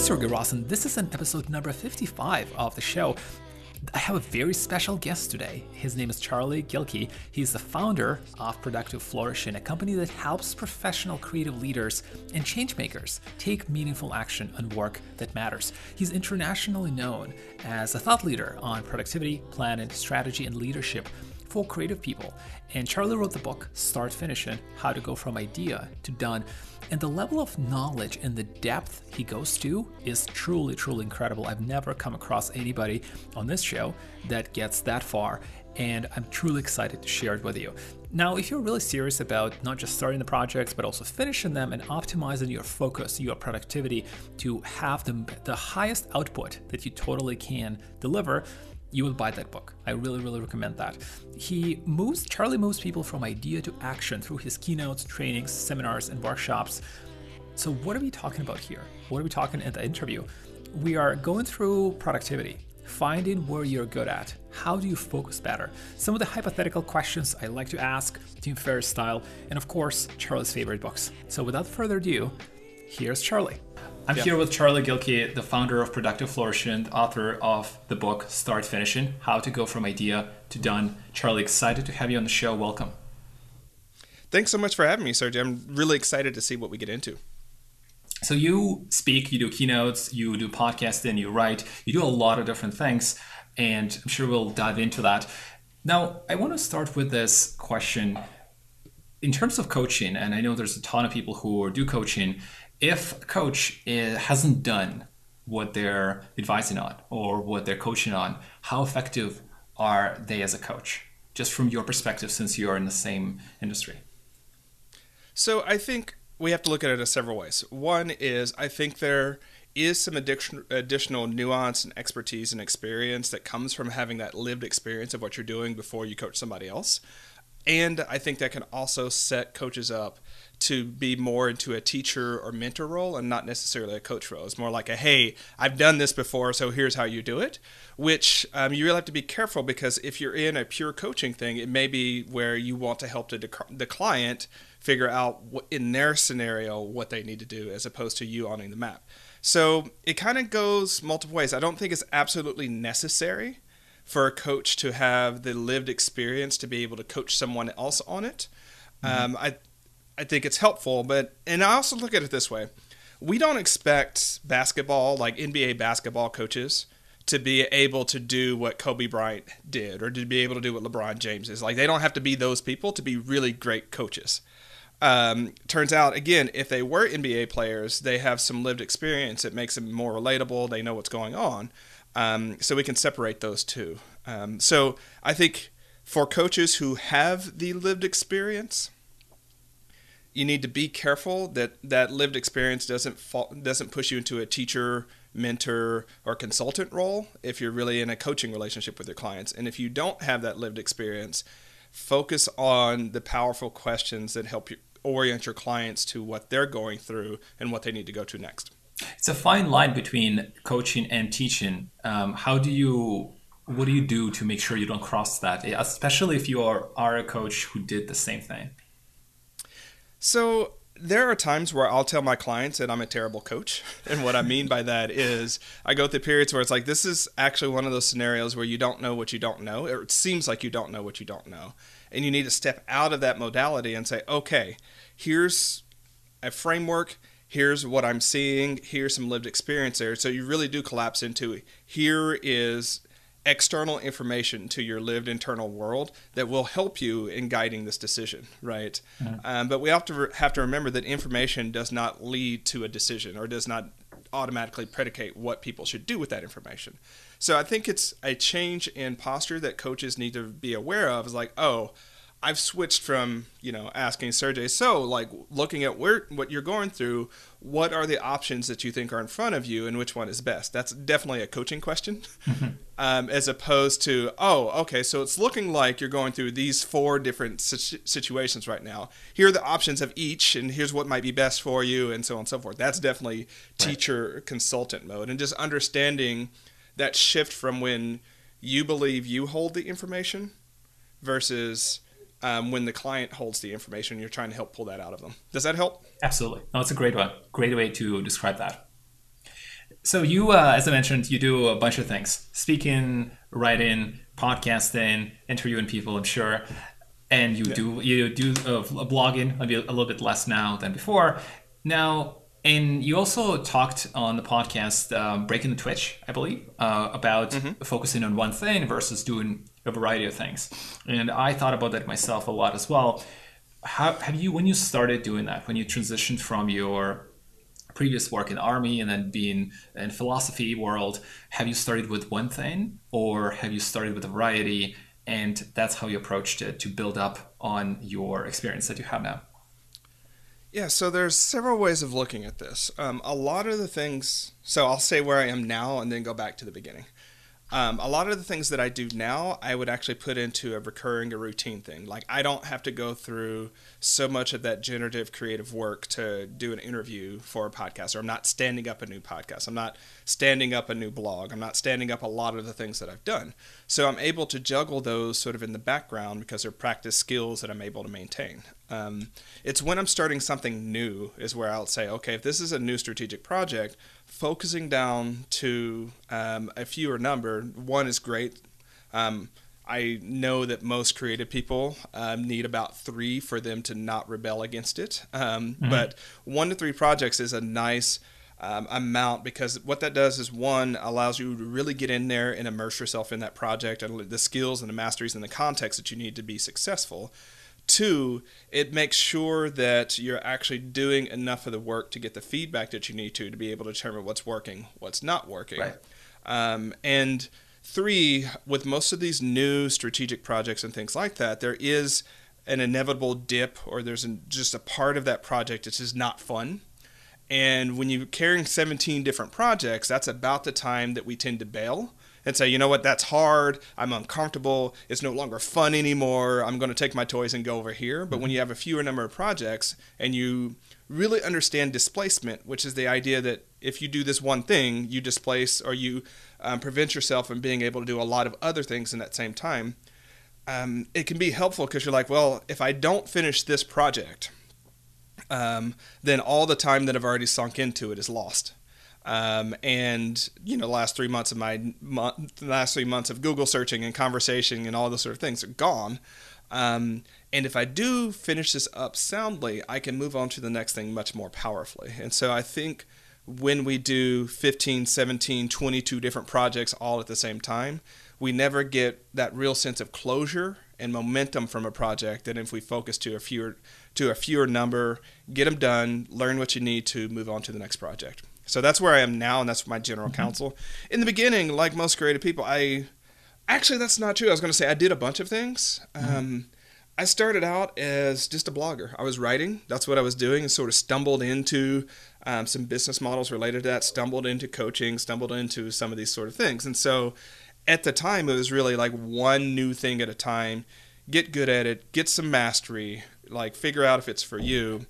Sergey Ross, and this is an episode number 55 of the show. I have a very special guest today. His name is Charlie Gilkey. He's the founder of Productive Flourishing, a company that helps professional creative leaders and changemakers take meaningful action on work that matters. He's internationally known as a thought leader on productivity, planning, strategy, and leadership for creative people. And Charlie wrote the book Start Finishing How to Go From Idea to Done. And the level of knowledge and the depth he goes to is truly, truly incredible. I've never come across anybody on this show that gets that far, and I'm truly excited to share it with you. Now, if you're really serious about not just starting the projects, but also finishing them and optimizing your focus, your productivity to have the, the highest output that you totally can deliver, you will buy that book. I really, really recommend that. He moves, Charlie moves people from idea to action through his keynotes, trainings, seminars, and workshops. So, what are we talking about here? What are we talking in the interview? We are going through productivity, finding where you're good at. How do you focus better? Some of the hypothetical questions I like to ask, Tim Ferriss style, and of course, Charlie's favorite books. So, without further ado, here's Charlie. I'm here with Charlie Gilkey, the founder of Productive Flourishing, author of the book Start Finishing How to Go From Idea to Done. Charlie, excited to have you on the show. Welcome. Thanks so much for having me, Sergey. I'm really excited to see what we get into. So, you speak, you do keynotes, you do podcasting, you write, you do a lot of different things, and I'm sure we'll dive into that. Now, I want to start with this question. In terms of coaching, and I know there's a ton of people who do coaching, if a coach is, hasn't done what they're advising on or what they're coaching on, how effective are they as a coach? Just from your perspective, since you're in the same industry. So I think we have to look at it as several ways. One is I think there is some addition, additional nuance and expertise and experience that comes from having that lived experience of what you're doing before you coach somebody else. And I think that can also set coaches up to be more into a teacher or mentor role and not necessarily a coach role. It's more like a, hey, I've done this before, so here's how you do it, which um, you really have to be careful because if you're in a pure coaching thing, it may be where you want to help the, the client figure out what, in their scenario what they need to do as opposed to you owning the map. So it kind of goes multiple ways. I don't think it's absolutely necessary for a coach to have the lived experience to be able to coach someone else on it. Mm-hmm. Um, I I think it's helpful, but and I also look at it this way: we don't expect basketball, like NBA basketball coaches, to be able to do what Kobe Bryant did, or to be able to do what LeBron James is. Like they don't have to be those people to be really great coaches. Um, turns out, again, if they were NBA players, they have some lived experience. It makes them more relatable. They know what's going on. Um, so we can separate those two. Um, so I think for coaches who have the lived experience, you need to be careful that that lived experience doesn't fall, doesn't push you into a teacher, mentor, or consultant role if you're really in a coaching relationship with your clients. And if you don't have that lived experience, focus on the powerful questions that help you orient your clients to what they're going through and what they need to go to next. It's a fine line between coaching and teaching. Um, how do you what do you do to make sure you don't cross that, especially if you are, are a coach who did the same thing? So there are times where I'll tell my clients that I'm a terrible coach. And what I mean by that is I go through periods where it's like, this is actually one of those scenarios where you don't know what you don't know. It seems like you don't know what you don't know. And you need to step out of that modality and say, okay, here's a framework. Here's what I'm seeing. Here's some lived experience there. So you really do collapse into here is external information to your lived internal world that will help you in guiding this decision, right? Mm-hmm. Um, but we have to re- have to remember that information does not lead to a decision or does not automatically predicate what people should do with that information. So I think it's a change in posture that coaches need to be aware of. Is like, oh, I've switched from you know asking Sergey, so like looking at where what you're going through, what are the options that you think are in front of you, and which one is best? That's definitely a coaching question, mm-hmm. um, as opposed to oh, okay, so it's looking like you're going through these four different situations right now. Here are the options of each, and here's what might be best for you, and so on and so forth. That's definitely teacher right. consultant mode, and just understanding that shift from when you believe you hold the information versus um, when the client holds the information, you're trying to help pull that out of them. Does that help? Absolutely. No, it's a great one. Great way to describe that. So you, uh, as I mentioned, you do a bunch of things: speaking, writing, podcasting, interviewing people. I'm sure, and you yeah. do you do uh, blogging maybe a little bit less now than before. Now, and you also talked on the podcast um, Breaking the Twitch, I believe, uh, about mm-hmm. focusing on one thing versus doing a variety of things. And I thought about that myself a lot as well. How have you, when you started doing that, when you transitioned from your previous work in army and then being in philosophy world, have you started with one thing or have you started with a variety? And that's how you approached it to build up on your experience that you have now. Yeah, so there's several ways of looking at this. Um, a lot of the things, so I'll say where I am now and then go back to the beginning. Um, a lot of the things that I do now, I would actually put into a recurring, a routine thing. Like I don't have to go through so much of that generative creative work to do an interview for a podcast, or I'm not standing up a new podcast. I'm not standing up a new blog. I'm not standing up a lot of the things that I've done. So I'm able to juggle those sort of in the background because they're practice skills that I'm able to maintain. Um, it's when I'm starting something new is where I'll say, okay, if this is a new strategic project, focusing down to um, a fewer number, one is great. Um, I know that most creative people um, need about three for them to not rebel against it. Um, mm-hmm. But one to three projects is a nice um, amount because what that does is one allows you to really get in there and immerse yourself in that project and the skills and the masteries and the context that you need to be successful. Two, it makes sure that you're actually doing enough of the work to get the feedback that you need to to be able to determine what's working, what's not working. Right. Um, and three, with most of these new strategic projects and things like that, there is an inevitable dip or there's an, just a part of that project that's just not fun. And when you're carrying 17 different projects, that's about the time that we tend to bail and say, you know what, that's hard. I'm uncomfortable. It's no longer fun anymore. I'm going to take my toys and go over here. But when you have a fewer number of projects and you really understand displacement, which is the idea that if you do this one thing, you displace or you um, prevent yourself from being able to do a lot of other things in that same time. Um, it can be helpful because you're like, well, if I don't finish this project, um, then all the time that I've already sunk into it is lost. Um, and you know, last three months of my month, last three months of Google searching and conversation and all those sort of things are gone. Um, and if I do finish this up soundly, I can move on to the next thing much more powerfully. And so I think when we do 15, 17, 22 different projects all at the same time, we never get that real sense of closure and momentum from a project that if we focus to a fewer to a fewer number, get them done, learn what you need to move on to the next project. So that's where I am now, and that's my general mm-hmm. counsel. In the beginning, like most creative people, I actually that's not true. I was going to say I did a bunch of things. Mm-hmm. Um, I started out as just a blogger. I was writing. That's what I was doing, and sort of stumbled into um, some business models related to that. Stumbled into coaching. Stumbled into some of these sort of things. And so, at the time, it was really like one new thing at a time. Get good at it. Get some mastery. Like figure out if it's for you.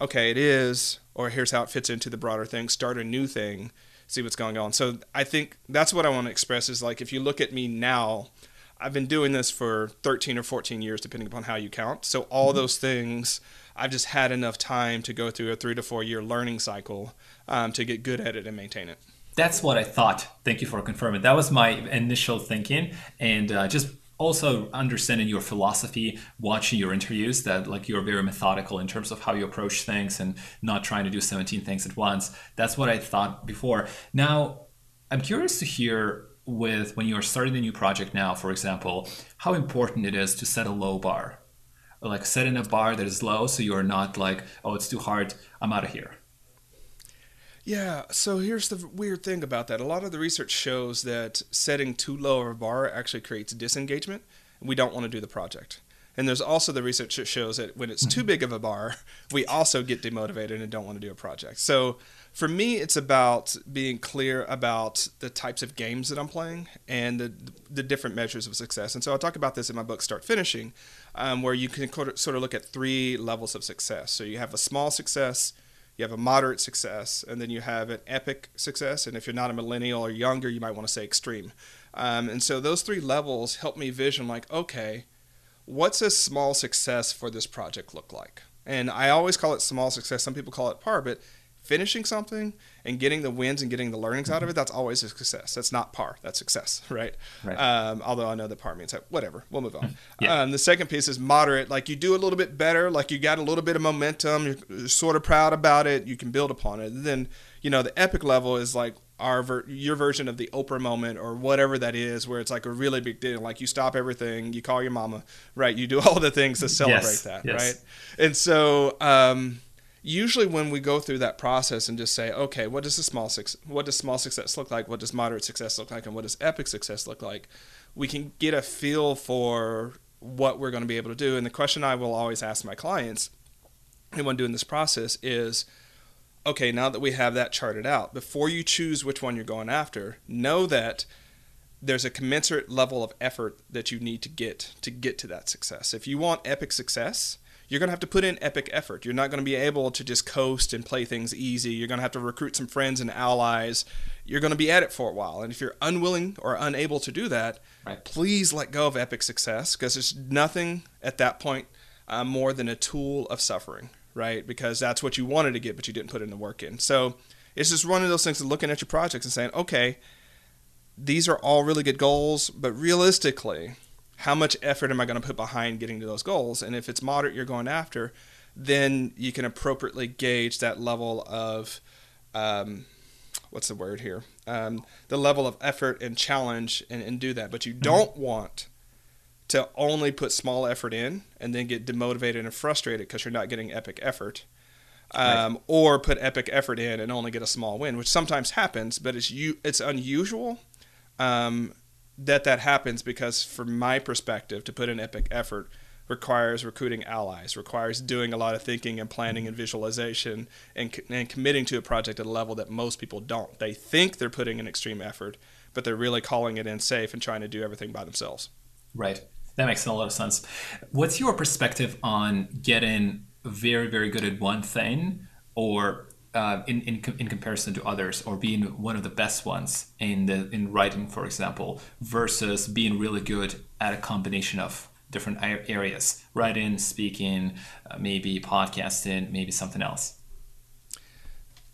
Okay, it is or here's how it fits into the broader thing, start a new thing, see what's going on. So I think that's what I want to express is like if you look at me now, I've been doing this for 13 or 14 years, depending upon how you count. So all mm-hmm. those things, I've just had enough time to go through a three to four year learning cycle um, to get good at it and maintain it. That's what I thought. Thank you for confirming. That was my initial thinking, and uh, just also understanding your philosophy watching your interviews that like you're very methodical in terms of how you approach things and not trying to do 17 things at once. That's what i thought before. Now i'm curious to hear with when you're starting a new project now for example how important it is to set a low bar. Like setting a bar that is low so you're not like oh it's too hard i'm out of here yeah, so here's the weird thing about that. A lot of the research shows that setting too low of a bar actually creates disengagement, we don't want to do the project. And there's also the research that shows that when it's too big of a bar, we also get demotivated and don't want to do a project. So for me, it's about being clear about the types of games that I'm playing and the, the different measures of success. And so I'll talk about this in my book, Start Finishing, um, where you can sort of look at three levels of success. So you have a small success, you have a moderate success, and then you have an epic success. And if you're not a millennial or younger, you might want to say extreme. Um, and so those three levels help me vision like, okay, what's a small success for this project look like? And I always call it small success. Some people call it par, but finishing something and getting the wins and getting the learnings out of it, that's always a success. That's not par. That's success, right? Right. Um, although I know that par means that. Whatever. We'll move on. Yeah. Um, the second piece is moderate. Like you do a little bit better. Like you got a little bit of momentum. You're, you're sort of proud about it. You can build upon it. And then you know the epic level is like our ver- your version of the Oprah moment or whatever that is, where it's like a really big deal. Like you stop everything, you call your mama, right? You do all the things to celebrate Yes, that, yes. right? And so um, usually when we go through that process and just say, okay, what does a small success, what does small success look like? What does moderate success look like? And what does epic success look like? We can get a feel for what we're going to be able to do. And the question I will always ask my clients, anyone doing this process, is okay, now that we have that charted out, before you choose which one you're going after, know that there's a commensurate level of effort that you need to get to get to that success. If you want epic success, you're going to have to put in epic effort. You're not going to be able to just coast and play things easy. You're going to have to recruit some friends and allies. You're going to be at it for a while. And if you're unwilling or unable to do that, Right. please let go of epic success because there's nothing at that point uh, more than a tool of suffering, right? Because that's what you wanted to get, but you didn't put in the work in. So it's just one of those things of looking at your projects and saying, okay, these are all really good goals, but realistically, how much effort am I going to put behind getting to those goals? And if it's moderate you're going after, then you can appropriately gauge that level of, um, what's the word here? Um, the level of effort and challenge and, and do that. But you don't want to only put small effort in and then get demotivated and frustrated because you're not getting epic effort. Um, Or put epic effort in and only get a small win, which sometimes happens, but it's you. It's unusual um, that that happens because, from my perspective, to put in epic effort requires recruiting allies, requires doing a lot of thinking and planning and visualization, and, and committing to a project at a level that most people don't. They think they're putting in extreme effort, but they're really calling it in safe and trying to do everything by themselves. Right. That makes a lot of sense. What's your perspective on getting very, very good at one thing or uh, in, in, in comparison to others or being one of the best ones in the in writing, for example, versus being really good at a combination of different areas, writing, speaking, uh, maybe podcasting, maybe something else.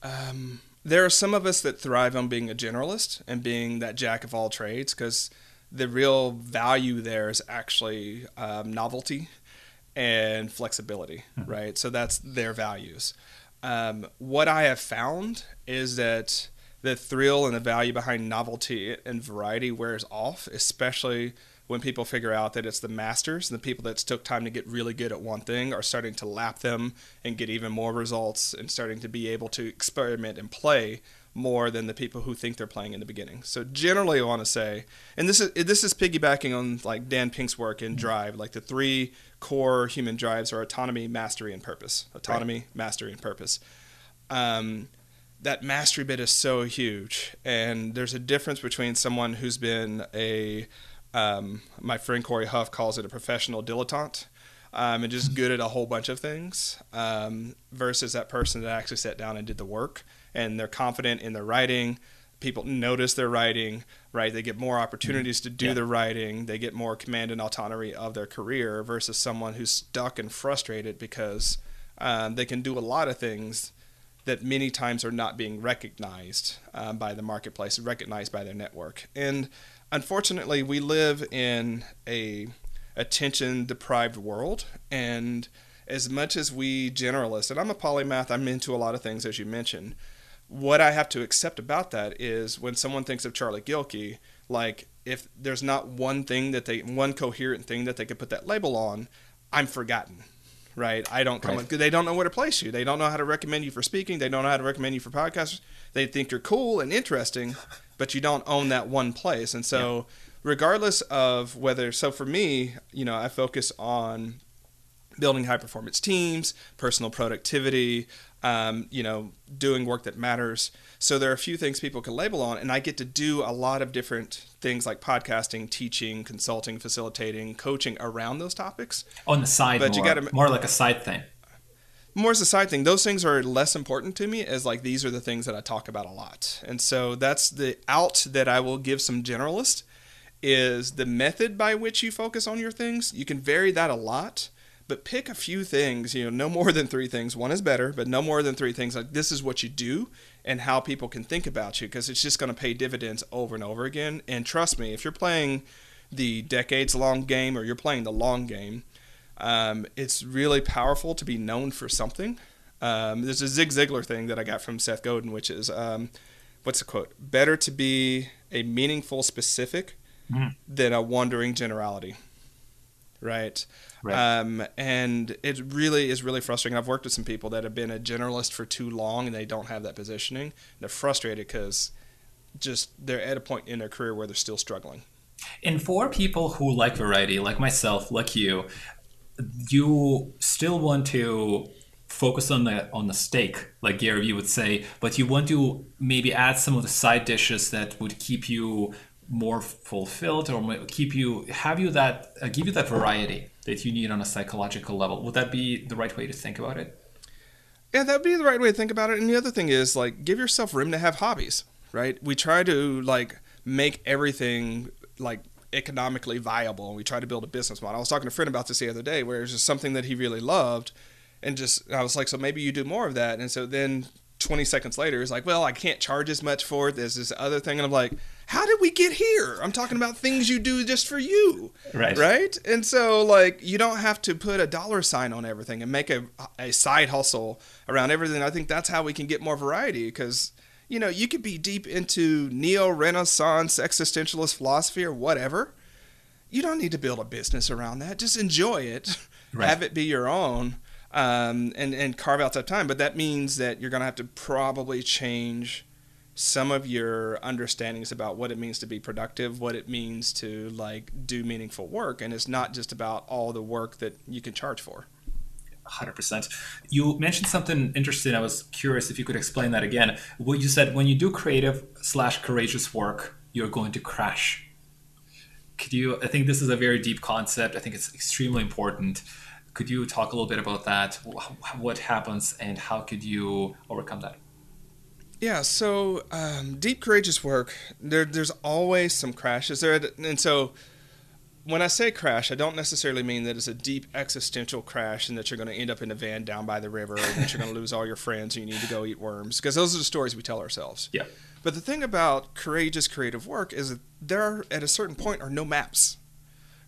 Um, there are some of us that thrive on being a generalist and being that jack of all trades because the real value there is actually um, novelty and flexibility, right? So that's their values. Um, what I have found is that the thrill and the value behind novelty and variety wears off, especially when people figure out that it's the masters and the people that took time to get really good at one thing are starting to lap them and get even more results and starting to be able to experiment and play more than the people who think they're playing in the beginning. So generally, I want to say, and this is this is piggybacking on like Dan Pink's work in Drive. Like the three core human drives are autonomy, mastery, and purpose. Autonomy, mastery, and purpose. Um, that mastery bit is so huge, and there's a difference between someone who's been a um, my friend Corey Huff calls it a professional dilettante. Um, and just good at a whole bunch of things um, versus that person that actually sat down and did the work and they're confident in their writing. People notice their writing, right? They get more opportunities to do Yeah. the writing. They get more command and autonomy of their career versus someone who's stuck and frustrated because um, they can do a lot of things that many times are not being recognized um, by the marketplace, recognized by their network. And unfortunately, we live in a attention deprived world. And as much as we generalists, and I'm a polymath, I'm into a lot of things, as you mentioned. What I have to accept about that is when someone thinks of Charlie Gilkey, like if there's not one thing that they, one coherent thing that they could put that label on, I'm forgotten right? I don't come. Right. They don't know where to place you. They don't know how to recommend you for speaking. They don't know how to recommend you for podcasts. They think you're cool and interesting, but you don't own that one place. And so, regardless of whether, so for me, you know, I focus on building high performance teams, personal productivity, um, you know, doing work that matters. So there are a few things people can label on, and I get to do a lot of different things like podcasting, teaching, consulting, facilitating, coaching around those topics. On the side, But you more, gotta- more like a side thing. more as a side thing those things are less important to me as like these are the things that i talk about a lot and so that's the out that i will give some generalist is the method by which you focus on your things you can vary that a lot but pick a few things, you know, no more than three things. One is better, but no more than three things. Like this is what you do and how people can think about you because it's just going to pay dividends over and over again. And trust me, if you're playing the decades long game or you're playing the long game, um, it's really powerful to be known for something. Um, there's a Zig Ziglar thing that I got from Seth Godin, which is um, what's the quote? Better to be a meaningful specific mm. than a wandering generality. Right. right. Um, and it really is really frustrating. I've worked with some people that have been a generalist for too long and they don't have that positioning. They're frustrated because just they're at a point in their career where they're still struggling. And for people who like variety, like myself, like you, you still want to focus on the on the steak, like Gary Vee would say, but you want to maybe add some of the side dishes that would keep you more fulfilled or keep you have you that uh, give you that variety that you need on a psychological level. Would that be the right way to think about it? Yeah, that'd be the right way to think about it. And the other thing is like give yourself room to have hobbies, right? We try to like make everything like economically viable and we try to build a business model. I was talking to a friend about this the other day where it was just something that he really loved and just I was like, so maybe you do more of that. And so then 20 seconds later, he's like, well, I can't charge as much for it. There's this other thing, and I'm like, how did we get here? I'm talking about things you do just for you, right? Right. And so like you don't have to put a dollar sign on everything and make a a side hustle around everything. I think that's how we can get more variety because. You know, you could be deep into neo Renaissance existentialist philosophy or whatever. You don't need to build a business around that. Just enjoy it, right. have it be your own um, and and carve out that time. But that means that you're going to have to probably change some of your understandings about what it means to be productive, what it means to like do meaningful work, and it's not just about all the work that you can charge for. 100%. You mentioned something interesting. I was curious if you could explain that again. What you said when you do creative slash courageous work, you're going to crash. Could you? I think this is a very deep concept. I think it's extremely important. Could you talk a little bit about that? What happens and how could you overcome that? Yeah, so um, deep courageous work. There, there's always some crashes there, and so when I say crash, I don't necessarily mean that it's a deep existential crash and that you're going to end up in a van down by the river and that you're going to lose all your friends and you need to go eat worms because those are the stories we tell ourselves. Yeah. But the thing about courageous creative work is that there, are, at a certain point, are no maps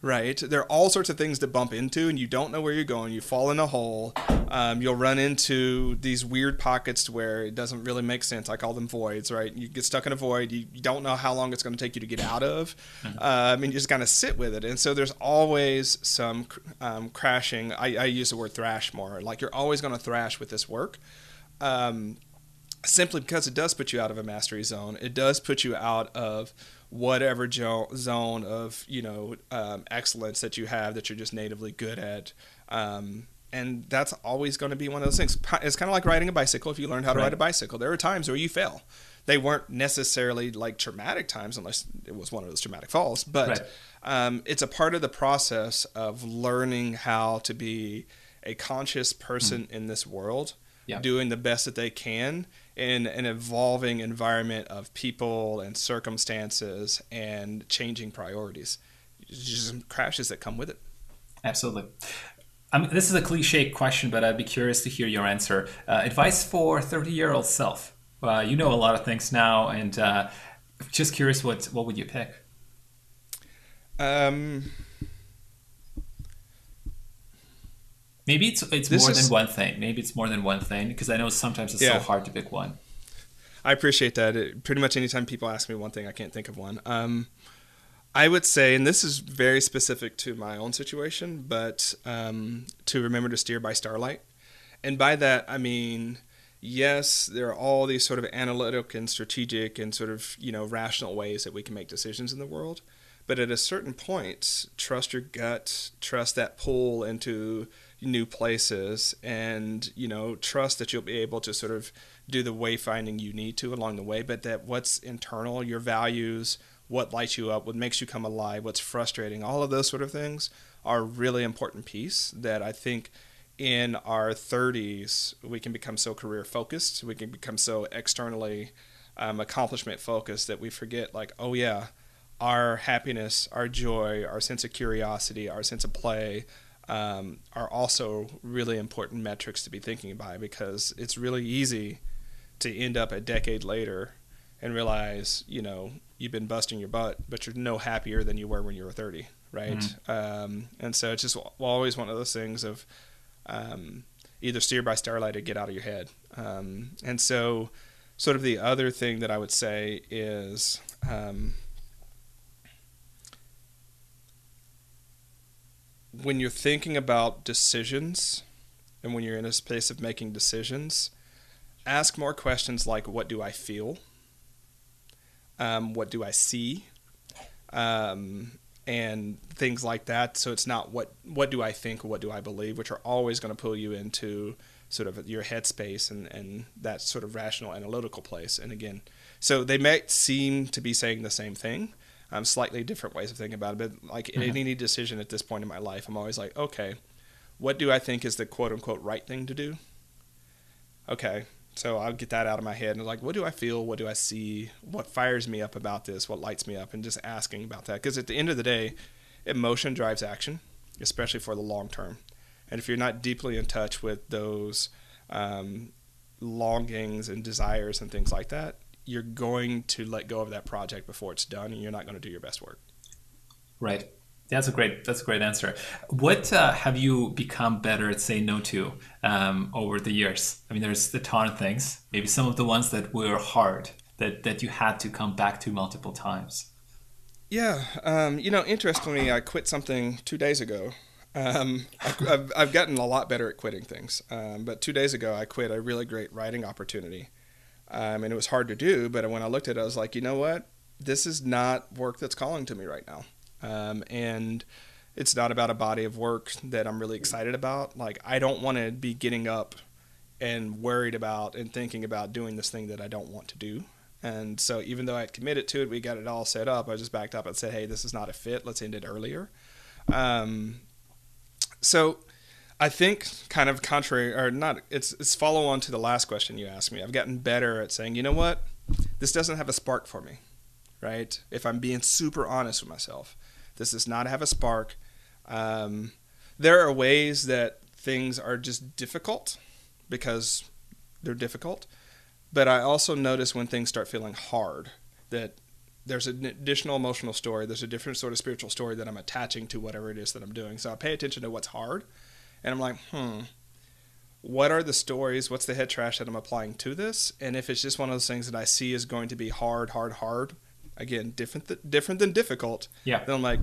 right? There are all sorts of things to bump into, and you don't know where you're going. You fall in a hole. Um, you'll run into these weird pockets where it doesn't really make sense. I call them voids, right? You get stuck in a void. You, you don't know how long it's going to take you to get out of. Mm-hmm. Um, and you just kind of sit with it. And so there's always some um, crashing. I, I, use the word thrash more. Like you're always going to thrash with this work. Um, simply because it does put you out of a mastery zone. It does put you out of whatever jo- zone of you know um, excellence that you have that you're just natively good at. Um, and that's always going to be one of those things. It's kind of like riding a bicycle. If you learn how to right. ride a bicycle, there are times where you fail. They weren't necessarily like traumatic times, unless it was one of those traumatic falls. But right. um, it's a part of the process of learning how to be a conscious person mm. in this world, yeah. doing the best that they can, in an evolving environment of people and circumstances and changing priorities. Just some crashes that come with it. Absolutely. Um, this is a cliche question, but I'd be curious to hear your answer. Uh, advice for 30 year old self. Uh, you know a lot of things now, and uh, just curious, what what would you pick? Um, Maybe it's it's this more is, than one thing. Maybe it's more than one thing because I know sometimes it's yeah. so hard to pick one. I appreciate that. It, pretty much anytime people ask me one thing, I can't think of one. Um, I would say, and this is very specific to my own situation, but um, to remember to steer by starlight. And by that, I mean, yes, there are all these sort of analytic and strategic and sort of, you know, rational ways that we can make decisions in the world. But at a certain point, trust your gut, trust that pull into new places and you know trust that you'll be able to sort of do the wayfinding you need to along the way but that what's internal your values what lights you up what makes you come alive what's frustrating all of those sort of things are a really important piece that i think in our 30s we can become so career focused we can become so externally um, accomplishment focused that we forget like oh yeah our happiness our joy our sense of curiosity our sense of play um, are also really important metrics to be thinking about because it's really easy to end up a decade later and realize, you know, you've been busting your butt, but you're no happier than you were when you were 30, right? Mm-hmm. Um, and so it's just always one of those things of um, either steer by starlight or get out of your head. Um, and so, sort of the other thing that I would say is um, when you're thinking about decisions and when you're in a space of making decisions, ask more questions like what do I feel? Um, what do I see? Um, and things like that. So it's not what what do I think, what do I believe, which are always going to pull you into sort of your headspace and, and that sort of rational analytical place. And again, so they might seem to be saying the same thing, um, slightly different ways of thinking about it. But like mm-hmm. in any decision at this point in my life, I'm always like, okay, what do I think is the quote unquote right thing to do? Okay, so I'll get that out of my head and like, what do I feel? What do I see? What fires me up about this? What lights me up? And just asking about that. Because at the end of the day, emotion drives action, especially for the long term. And if you're not deeply in touch with those um, longings and desires and things like that, you're going to let go of that project before it's done, and you're not going to do your best work. Right. That's a great. That's a great answer. What uh, have you become better at saying no to um, over the years? I mean, there's a ton of things. Maybe some of the ones that were hard that that you had to come back to multiple times. Yeah, um, you know, interestingly, I quit something two days ago. Um, I've, I've, gotten a lot better at quitting things, um, but two days ago, I quit a really great writing opportunity um, and it was hard to do. But when I looked at it, I was like, you know what? This is not work that's calling to me right now. Um, and it's not about a body of work that I'm really excited about. Like, I don't want to be getting up and worried about and thinking about doing this thing that I don't want to do. And so, even though I had committed to it, we got it all set up. I just backed up and said, "Hey, this is not a fit. Let's end it earlier." Um, so, I think kind of contrary or not it's it's follow on to the last question you asked me. I've gotten better at saying, you know what? This doesn't have a spark for me. Right? If I'm being super honest with myself. This does not have a spark. Um, there are ways that things are just difficult because they're difficult. But I also notice when things start feeling hard that there's an additional emotional story, there's a different sort of spiritual story that I'm attaching to whatever it is that I'm doing. So I pay attention to what's hard and I'm like, hmm, what are the stories? What's the head trash that I'm applying to this? And if it's just one of those things that I see is going to be hard, hard, hard, again, different, th- different than difficult. Yeah. Then I'm like,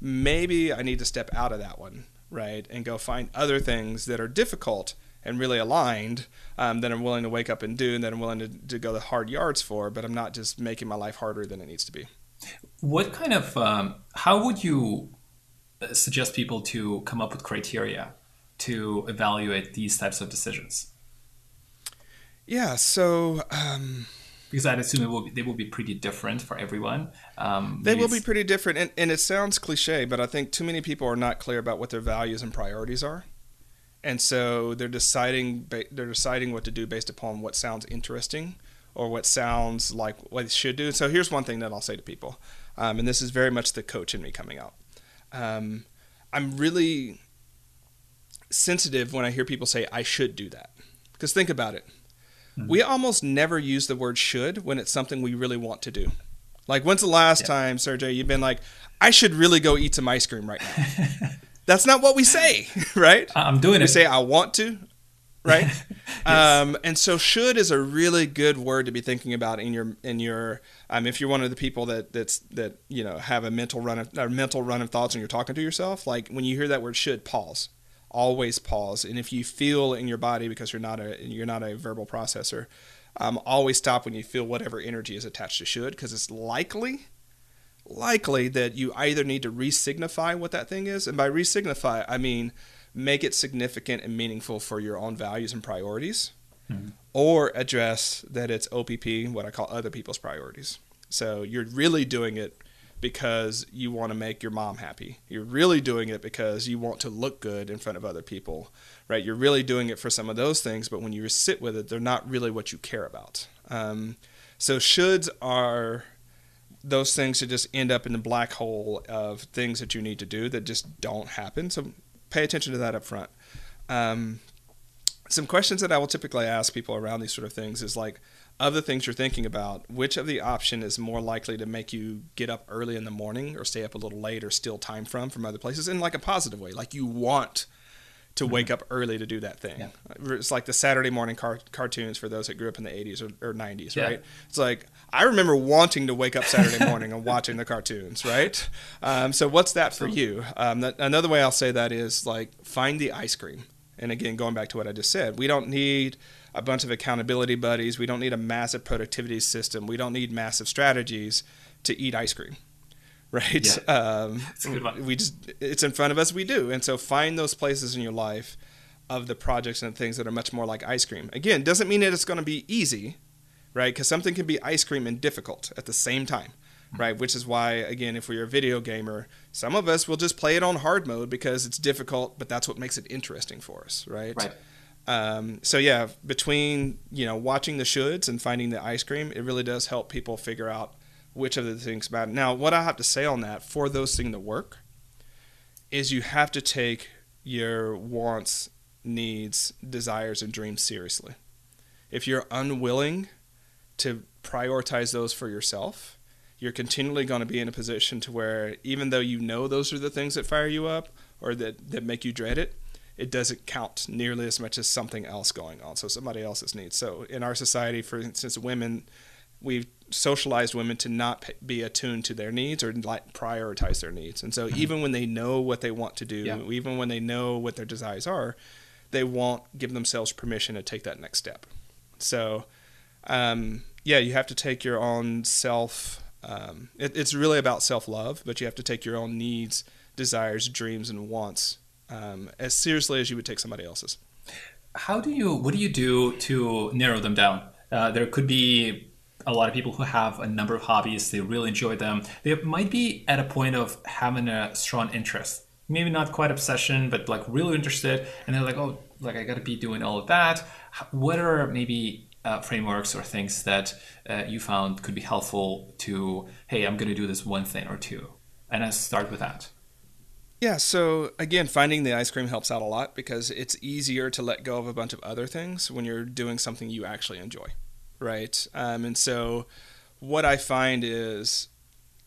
maybe I need to step out of that one, right, and go find other things that are difficult and really aligned um, that I'm willing to wake up and do, and that I'm willing to, to go the hard yards for. But I'm not just making my life harder than it needs to be. What kind of um, how would you uh, suggest people to come up with criteria to evaluate these types of decisions? Yeah, so um, because I'd assume it will be, they will be pretty different for everyone. Um, they will be pretty different, and, and it sounds cliche, but I think too many people are not clear about what their values and priorities are, and so they're deciding they're deciding what to do based upon what sounds interesting or what sounds like what they should do. So here's one thing that I'll say to people, um, and this is very much the coach in me coming out. Um, I'm really sensitive when I hear people say, I should do that. Because think about it. Mm-hmm. We almost never use the word should when it's something we really want to do. Like, when's the last yeah. time, Sergey, you've been like, I should really go eat some ice cream right now? That's not what we say, right? I'm doing we it. We say, I want to, right? yes. um, and so should is a really good word to be thinking about in your in your um, if you're one of the people that that's that you know have a mental run of a mental run of thoughts and you're talking to yourself like when you hear that word should pause always pause. And if you feel in your body because you're not a you're not a verbal processor, um, always stop when you feel whatever energy is attached to should because it's likely likely that you either need to resignify what that thing is, and by resignify I mean make it significant and meaningful for your own values and priorities, mm-hmm. or address that it's OPP, what I call other people's priorities. So you're really doing it because you want to make your mom happy. You're really doing it because you want to look good in front of other people, right? You're really doing it for some of those things, but when you sit with it, they're not really what you care about. Um, so shoulds are those things that just end up in the black hole of things that you need to do that just don't happen. So pay attention to that up front. Um, some questions that I will typically ask people around these sort of things is like, of the things you're thinking about, which of the option is more likely to make you get up early in the morning or stay up a little late or steal time from from other places in like a positive way? Like you want to mm-hmm. wake up early to do that thing. Yeah. It's like the Saturday morning car- cartoons for those that grew up in the 80s or, or 90s, yeah. right? It's like I remember wanting to wake up Saturday morning and watching the cartoons, right? Um, so what's that for you? Um, that, another way I'll say that is like find the ice cream. And again, going back to what I just said, we don't need a bunch of accountability buddies. We don't need a massive productivity system. We don't need massive strategies to eat ice cream, right? Yeah. Um, we just it's in front of us. We do, and so find those places in your life of the projects and things that are much more like ice cream. Again, doesn't mean that it's going to be easy, right? Because something can be ice cream and difficult at the same time right? Which is why, again, if we're a video gamer, some of us will just play it on hard mode because it's difficult, but that's what makes it interesting for us, right? Right. Um, so yeah, between you know watching the shoulds and finding the ice cream, it really does help people figure out which of the things matter. Now, what I have to say on that for those things to work is you have to take your wants, needs, desires, and dreams seriously. If you're unwilling to prioritize those for yourself, you're continually going to be in a position to where even though you know those are the things that fire you up or that, that make you dread it, it doesn't count nearly as much as something else going on. So somebody else's needs. So in our society, for instance, women, we've socialized women to not be attuned to their needs or like prioritize their needs. And so mm-hmm. even when they know what they want to do, yeah. even when they know what their desires are, they won't give themselves permission to take that next step. So, um, yeah, you have to take your own self. Um, it, it's really about self love, but you have to take your own needs, desires, dreams, and wants um, as seriously as you would take somebody else's. How do you? What do you do to narrow them down? Uh, there could be a lot of people who have a number of hobbies. They really enjoy them. They might be at a point of having a strong interest. Maybe not quite obsession, but like really interested. And they're like, oh, like I got to be doing all of that. What are maybe uh, frameworks or things that uh, you found could be helpful to, hey, I'm going to do this one thing or two? And I start with that. Yeah, so again, finding the ice cream helps out a lot because it's easier to let go of a bunch of other things when you're doing something you actually enjoy, right? Um, and so what I find is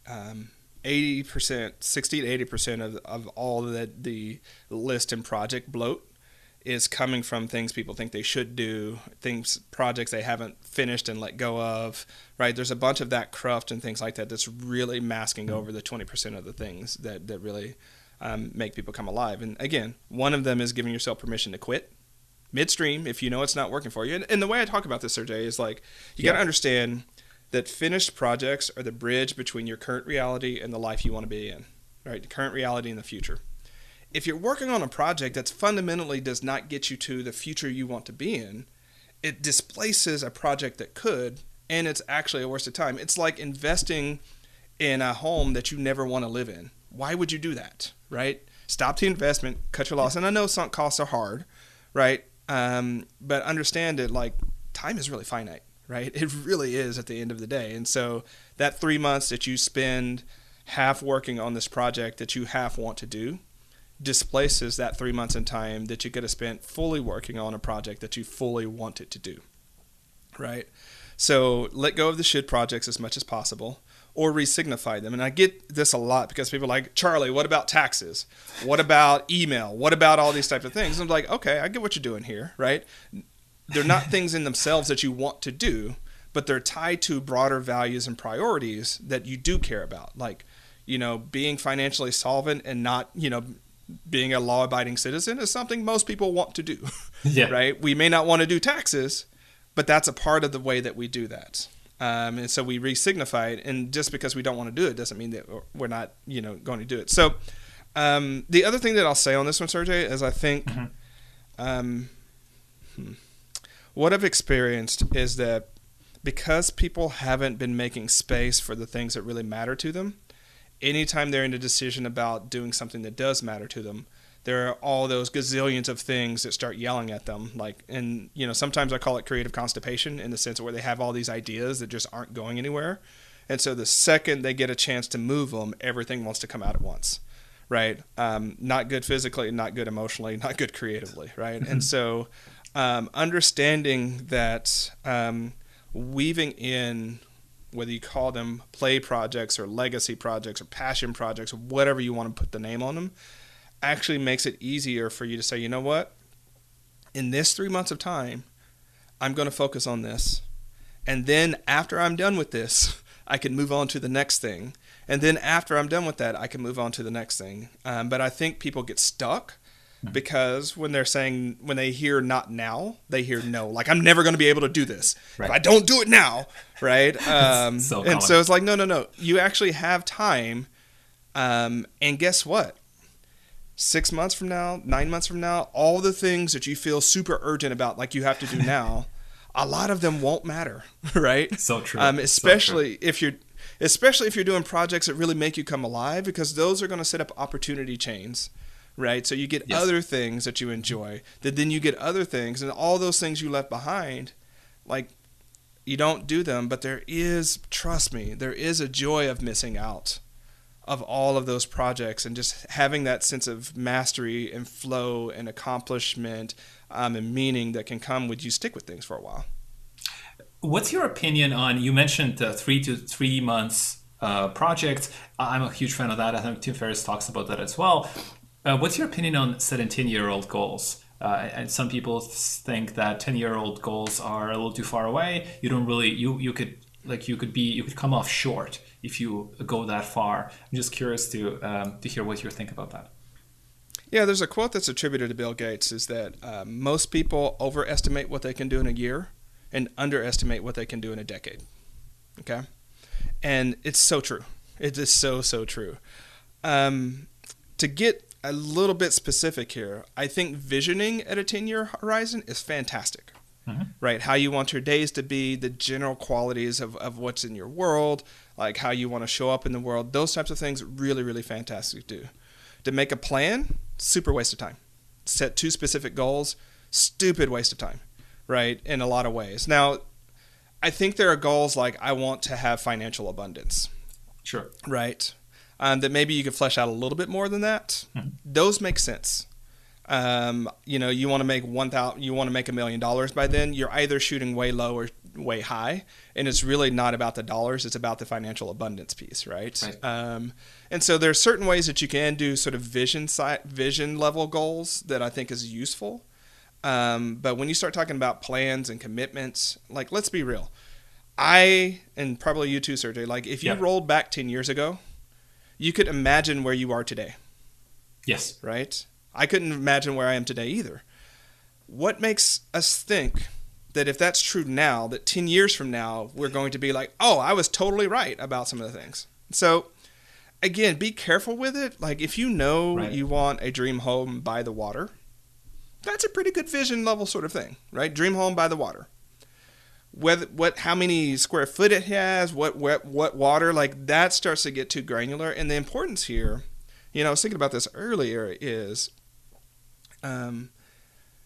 um, 80%, 60 to 80% of, of all the, the list and project bloat is coming from things people think they should do, things, projects they haven't finished and let go of, right? There's a bunch of that cruft and things like that that's really masking mm-hmm. over the 20% of the things that, that really um, make people come alive. And again, one of them is giving yourself permission to quit midstream if you know it's not working for you. And, and the way I talk about this, Sergey, is like you yeah. got to understand that finished projects are the bridge between your current reality and the life you want to be in, right? The current reality and the future. If you're working on a project that fundamentally does not get you to the future you want to be in, it displaces a project that could, and it's actually a waste of time. It's like investing in a home that you never want to live in. Why would you do that? right? Stop the investment, cut your loss. And I know sunk costs are hard, right? Um, but understand it like time is really finite, right? It really is at the end of the day. And so that three months that you spend half working on this project that you half want to do displaces that three months in time that you could have spent fully working on a project that you fully wanted to do, right? So let go of the should projects as much as possible or resignify them. And I get this a lot because people are like, Charlie, what about taxes? What about email? What about all these types of things? I'm like, okay, I get what you're doing here, right? They're not things in themselves that you want to do, but they're tied to broader values and priorities that you do care about. Like, you know, being financially solvent and not, you know, being a law abiding citizen is something most people want to do. Yeah. Right? We may not want to do taxes, but that's a part of the way that we do that. Um, and so we resignify it. And just because we don't want to do it doesn't mean that we're not, you know, going to do it. So um, the other thing that I'll say on this one, Sergey, is I think mm-hmm. um, hmm, what I've experienced is that because people haven't been making space for the things that really matter to them, anytime they're in a decision about doing something that does matter to them, there are all those gazillions of things that start yelling at them like and you know sometimes i call it creative constipation in the sense where they have all these ideas that just aren't going anywhere and so the second they get a chance to move them everything wants to come out at once right? Um, not good physically, not good emotionally, not good creatively, right? and so, um, understanding that um, weaving in whether you call them play projects or legacy projects or passion projects or whatever you want to put the name on them actually makes it easier for you to say, you know what? In this three months of time, I'm going to focus on this. And then after I'm done with this, I can move on to the next thing. And then after I'm done with that, I can move on to the next thing. Um, but I think people get stuck hmm. because when they're saying when they hear not now they hear no like i'm never going to be able to do this right. if i don't do it now right um, so and so it's like no no no you actually have time um, and guess what six months from now, nine months from now, all the things that you feel super urgent about, like you have to do now, a lot of them won't matter, right? So true. Um, especially so true. if you're, especially if you're doing projects that really make you come alive, because those are going to set up opportunity chains, right? So you get yes. other things that you enjoy, that then you get other things, and all those things you left behind, like you don't do them, but there is, trust me, there is a joy of missing out of all of those projects and just having that sense of mastery and flow and accomplishment um, and meaning that can come with you stick with things for a while. What's your opinion on? You mentioned the three to three months uh, project. I'm a huge fan of that. I think Tim Ferriss talks about that as well. Uh, what's your opinion on 17 year old goals? Uh, and some people think that 10 year old goals are a little too far away. You don't really, you, you could, like, you could be, you could come off short if you go that far. I'm just curious to um, to hear what you think about that. Yeah, there's a quote that's attributed to Bill Gates is that uh, most people overestimate what they can do in a year and underestimate what they can do in a decade. Okay, and it's so true. It is so so true. Um, to get a little bit specific here, I think visioning at a 10 year horizon is fantastic. Mm-hmm. Right? How you want your days to be, the general qualities of, of what's in your world, like how you want to show up in the world. Those types of things really, really fantastic to do. To make a plan, super waste of time. Set two specific goals, stupid waste of time, right? In a lot of ways. Now, I think there are goals like I want to have financial abundance. Sure. Right. Um, that maybe you could flesh out a little bit more than that. Mm-hmm. Those make sense. Um, you know, you want to make one thousand, you want to make a million dollars by then. You're either shooting way low or way high, and it's really not about the dollars; it's about the financial abundance piece, right? right. Um, and so there are certain ways that you can do sort of vision vision level goals that I think is useful. Um, but when you start talking about plans and commitments, like let's be real, I and probably you too, Sergey. Like if you yep. rolled back ten years ago, you could imagine where you are today. Yes. Right. I couldn't imagine where I am today either. What makes us think that if that's true now, that 10 years from now, we're going to be like, oh, I was totally right about some of the things. So, again, be careful with it. Like, if you know right. you want a dream home by the water, that's a pretty good vision level sort of thing, right? Dream home by the water. Whether, what, how many square foot it has, what, what, what water, like that starts to get too granular. And the importance here, you know, I was thinking about this earlier, is um,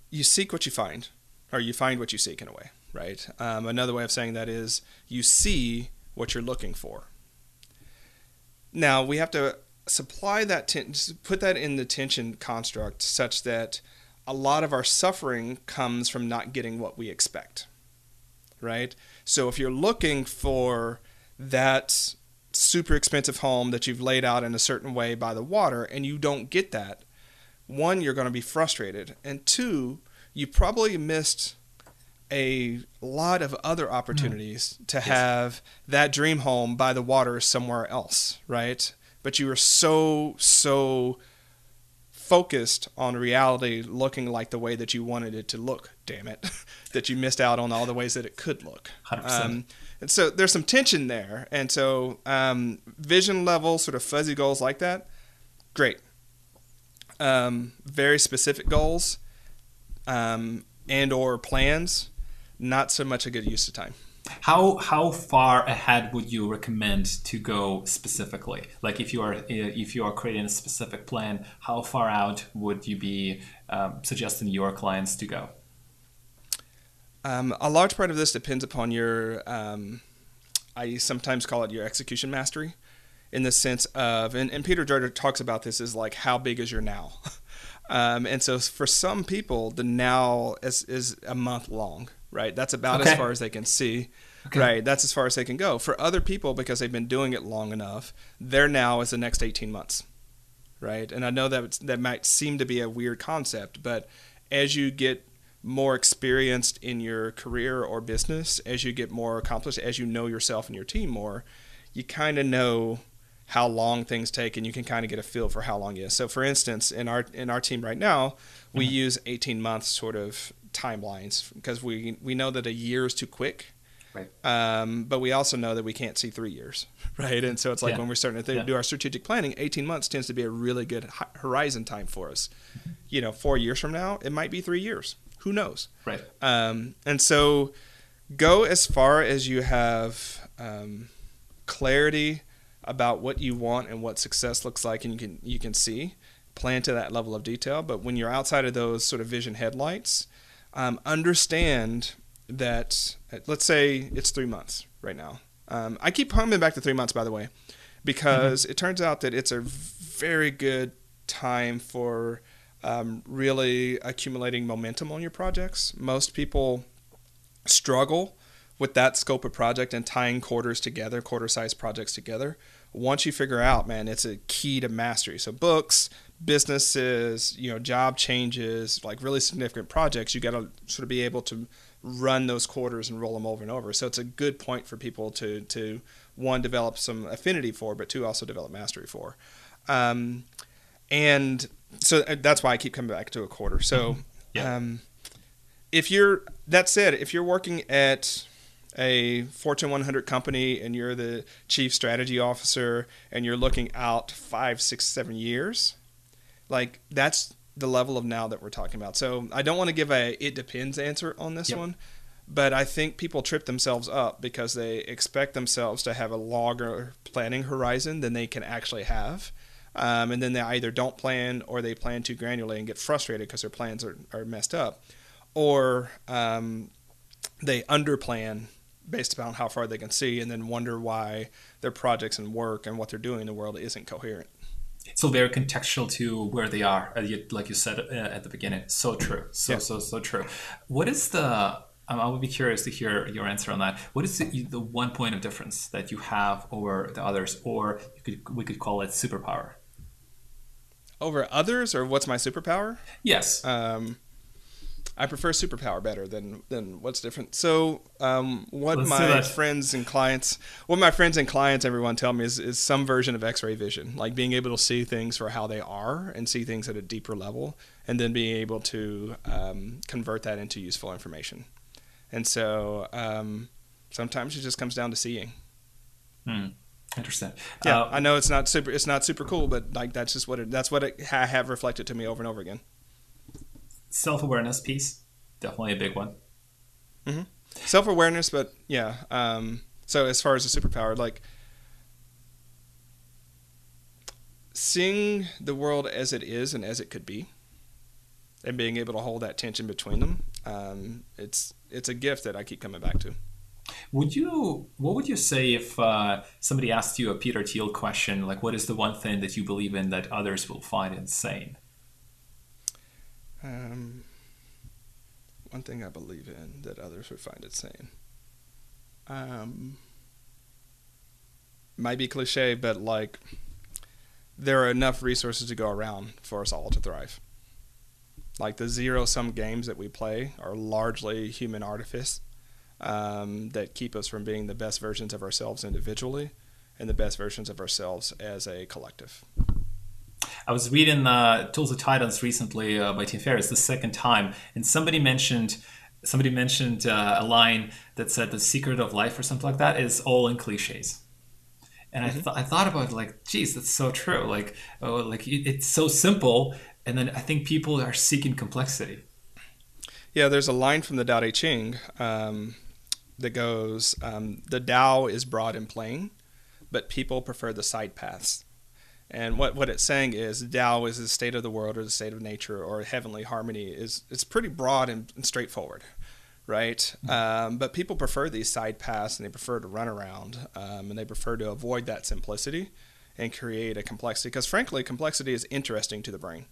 you seek what you find or you find what you seek in a way, right? Um, another way of saying that is you see what you're looking for. Now we have to supply that, ten- put that in the tension construct such that a lot of our suffering comes from not getting what we expect, right? So if you're looking for that super expensive home that you've laid out in a certain way by the water and you don't get that, one, you're going to be frustrated, and two, you probably missed a lot of other opportunities mm. to yes. have that dream home by the water somewhere else, right? But you were so, so focused on reality looking like the way that you wanted it to look, damn it, that you missed out on all the ways that it could look. Um, and so there's some tension there. And so um, vision level, sort of fuzzy goals like that, great. Um, very specific goals um, and or plans, not so much a good use of time. How how far ahead would you recommend to go specifically? Like if you are if you are creating a specific plan, how far out would you be um, suggesting your clients to go? Um, a large part of this depends upon your. Um, I sometimes call it your execution mastery. In the sense of, and, and Peter Drucker talks about this is like, how big is your now? um, and so for some people, the now is, is a month long, right? That's about Okay. as far as they can see. Okay. Right, that's as far as they can go. For other people, because they've been doing it long enough, their now is the next 18 months right? And I know that that might seem to be a weird concept, but as you get more experienced in your career or business, as you get more accomplished, as you know yourself and your team more, you kind of know how long things take and you can kind of get a feel for how long it is. So for instance, in our in our team right now, we use 18 months sort of timelines because we we know that a year is too quick. Right. Um, but we also know that we can't see three years, right? And so it's like Yeah. when we're starting to th- Yeah. do our strategic planning, 18 months tends to be a really good horizon time for us. You know, four years from now, it might be three years. Who knows? Right. Um, and so go as far as you have um, clarity about what you want and what success looks like, and you can you can see plan to that level of detail. But when you're outside of those sort of vision headlights, um, understand that let's say it's three months right now. Um, I keep coming back to three months, by the way, because it turns out that it's a very good time for um, really accumulating momentum on your projects. Most people struggle with that scope of project and tying quarters together, quarter size projects together. Once you figure out, man, it's a key to mastery. So books, businesses, you know, job changes, like really significant projects, you got to sort of be able to run those quarters and roll them over and over. So it's a good point for people to to one develop some affinity for, but two also develop mastery for. Um, and so uh, that's why I keep coming back to a quarter. So, Yeah. um, if you're that said, if you're working at a Fortune 100 company and you're the chief strategy officer and you're looking out five, six, seven years, like that's the level of now that we're talking about. So I don't want to give a it depends answer on this Yep. one, but I think people trip themselves up because they expect themselves to have a longer planning horizon than they can actually have. Um, and then they either don't plan or they plan too granularly and get frustrated because their plans are, are messed up, or um, they underplan based upon how far they can see and then wonder why their projects and work and what they're doing in the world isn't coherent. It's so very contextual to where they are, uh, like you said uh, at the beginning. So true. So Yeah. so so true. What is the? Um, I would be curious to hear your answer on that. What is the, the one point of difference that you have over the others, or you could, we could call it superpower? Over others, or what's my superpower? Yes. Um, I prefer superpower better than than what's different. So, um, what Let's my friends and clients, what my friends and clients, everyone tell me is is some version of X-ray vision, like being able to see things for how they are and see things at a deeper level, and then being able to um, convert that into useful information. And so, um, sometimes it just comes down to seeing. Hmm. Interesting. Yeah, Uh, I know it's not super, it's not super cool, but like that's just what it, that's what it ha- have reflected to me over and over again. Self awareness piece, definitely a big one. self awareness, but yeah. Um, so as far as the superpower, like seeing the world as it is and as it could be, and being able to hold that tension between them, um, it's it's a gift that I keep coming back to. Would you? What would you say if uh, somebody asked you a Peter Thiel question, like, "What is the one thing that you believe in that others will find insane?" Um, one thing I believe in that others would find insane. Um, might be cliche, but like there are enough resources to go around for us all to thrive. Like the zero sum games that we play are largely human artifice um, that keep us from being the best versions of ourselves individually and the best versions of ourselves as a collective. I was reading uh, Tools of Titans recently uh, by Tim Ferriss the second time, and somebody mentioned somebody mentioned uh, a line that said the secret of life or something like that is all in cliches. And I, th- I thought about it like, geez, that's so true. Like, oh, like it- it's so simple, and then I think people are seeking complexity. Yeah, there's a line from the Tao Te Ching um, that goes, um, "The Tao is broad and plain, but people prefer the side paths." And what, what it's saying is, Tao is the state of the world or the state of nature or heavenly harmony is it's pretty broad and, and straightforward, right? Um, but people prefer these side paths and they prefer to run around um, and they prefer to avoid that simplicity. and create a complexity because frankly complexity is interesting to the brain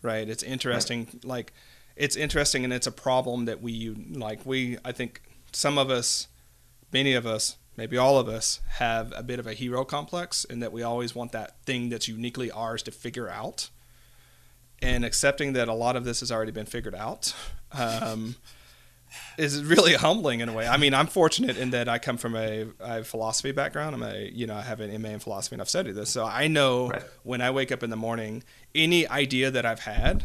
right it's interesting right. like it's interesting and it's a problem that we like we i think some of us many of us maybe all of us have a bit of a hero complex in that we always want that thing that's uniquely ours to figure out and accepting that a lot of this has already been figured out um, is really humbling in a way. I mean, I'm fortunate in that I come from a, a, philosophy background. I'm a, you know, I have an MA in philosophy and I've studied this. So I know right. when I wake up in the morning, any idea that I've had,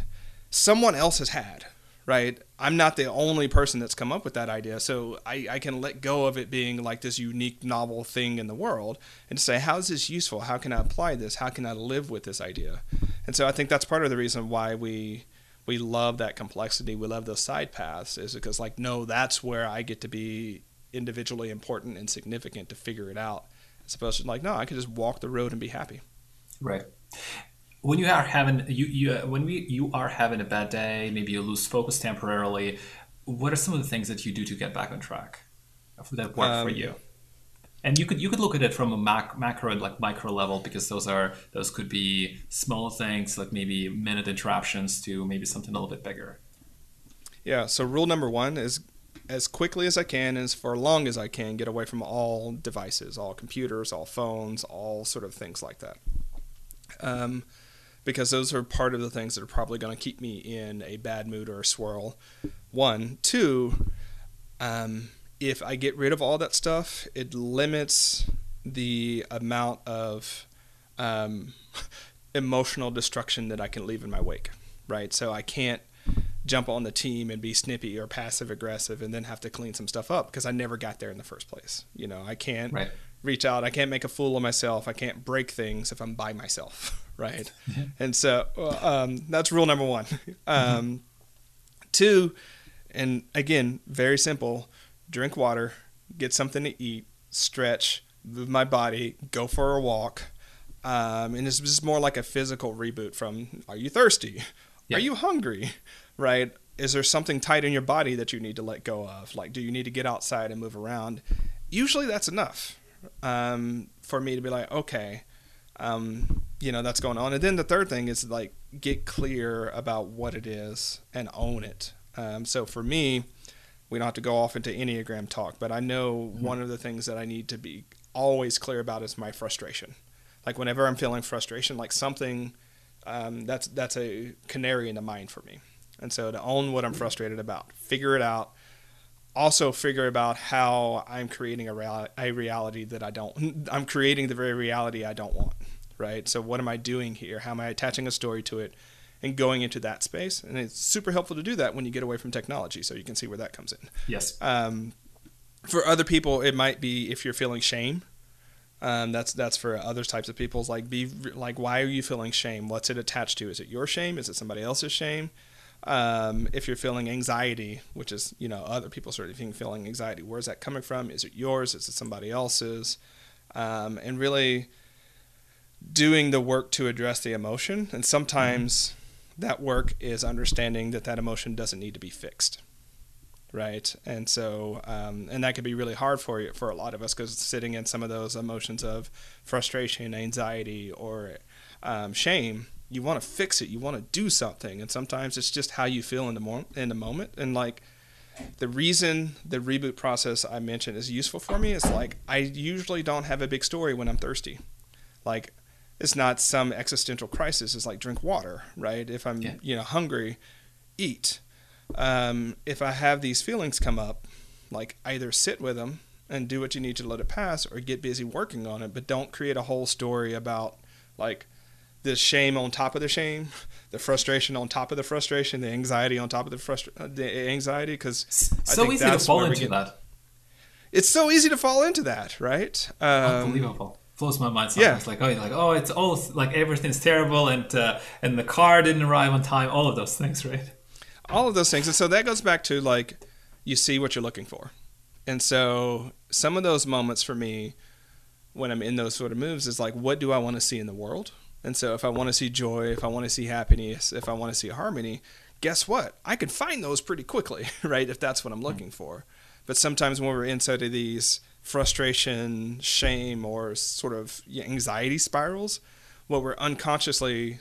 someone else has had, right? I'm not the only person that's come up with that idea. So I, I can let go of it being like this unique, novel thing in the world and say, how is this useful? How can I apply this? How can I live with this idea? And so I think that's part of the reason why we, we love that complexity. We love those side paths is because like, no, that's where I get to be individually important and significant to figure it out. As opposed to like, no, I can just walk the road and be happy. Right. When you are having you, you uh, when we you are having a bad day, maybe you lose focus temporarily. What are some of the things that you do to get back on track that work um, for you? and you could you could look at it from a mac, macro and like micro level because those are those could be small things like maybe minute interruptions to maybe something a little bit bigger yeah so rule number one is as quickly as i can as for long as i can get away from all devices all computers all phones all sort of things like that um, because those are part of the things that are probably going to keep me in a bad mood or a swirl one two um, if I get rid of all that stuff, it limits the amount of um, emotional destruction that I can leave in my wake, right? So I can't jump on the team and be snippy or passive aggressive and then have to clean some stuff up because I never got there in the first place. You know, I can't right. reach out. I can't make a fool of myself. I can't break things if I'm by myself, right? and so um, that's rule number one. Um, two, and again, very simple drink water, get something to eat, stretch, move my body, go for a walk. Um, and it's just more like a physical reboot from are you thirsty? Yeah. Are you hungry? Right? Is there something tight in your body that you need to let go of? Like, do you need to get outside and move around? Usually that's enough um, for me to be like, okay, um, you know, that's going on. And then the third thing is like get clear about what it is and own it. Um, so for me, we don't have to go off into Enneagram talk, but I know mm-hmm. one of the things that I need to be always clear about is my frustration. Like whenever I'm feeling frustration, like something um, that's that's a canary in the mine for me. And so to own what I'm mm-hmm. frustrated about, figure it out. Also figure about how I'm creating a, real, a reality that I don't. I'm creating the very reality I don't want. Right. So what am I doing here? How am I attaching a story to it? and going into that space. And it's super helpful to do that when you get away from technology. So you can see where that comes in. Yes. Um, for other people, it might be if you're feeling shame. Um, that's that's for other types of people. like be like, why are you feeling shame? What's it attached to? Is it your shame? Is it somebody else's shame? Um, if you're feeling anxiety, which is you know other people sort of feeling anxiety, where's that coming from? Is it yours? Is it somebody else's? Um, and really doing the work to address the emotion. And sometimes that work is understanding that that emotion doesn't need to be fixed right and so um, and that could be really hard for you for a lot of us because sitting in some of those emotions of frustration anxiety or um, shame you want to fix it you want to do something and sometimes it's just how you feel in the, in the moment and like the reason the reboot process i mentioned is useful for me is like i usually don't have a big story when i'm thirsty like it's not some existential crisis. It's like drink water, right? If I'm yeah. you know hungry, eat. Um, if I have these feelings come up, like either sit with them and do what you need to let it pass, or get busy working on it, but don't create a whole story about like the shame on top of the shame, the frustration on top of the frustration, the anxiety on top of the frustration, uh, the anxiety. Because so easy to fall into get, that. It's so easy to fall into that, right? Um, Unbelievable blows my mind sometimes. Yeah. Like oh, like oh, it's all like everything's terrible, and uh, and the car didn't arrive on time. All of those things, right? All of those things, and so that goes back to like you see what you're looking for, and so some of those moments for me when I'm in those sort of moves is like, what do I want to see in the world? And so if I want to see joy, if I want to see happiness, if I want to see harmony, guess what? I can find those pretty quickly, right? If that's what I'm hmm. looking for. But sometimes when we're inside of these frustration, shame, or sort of anxiety spirals, what we're unconsciously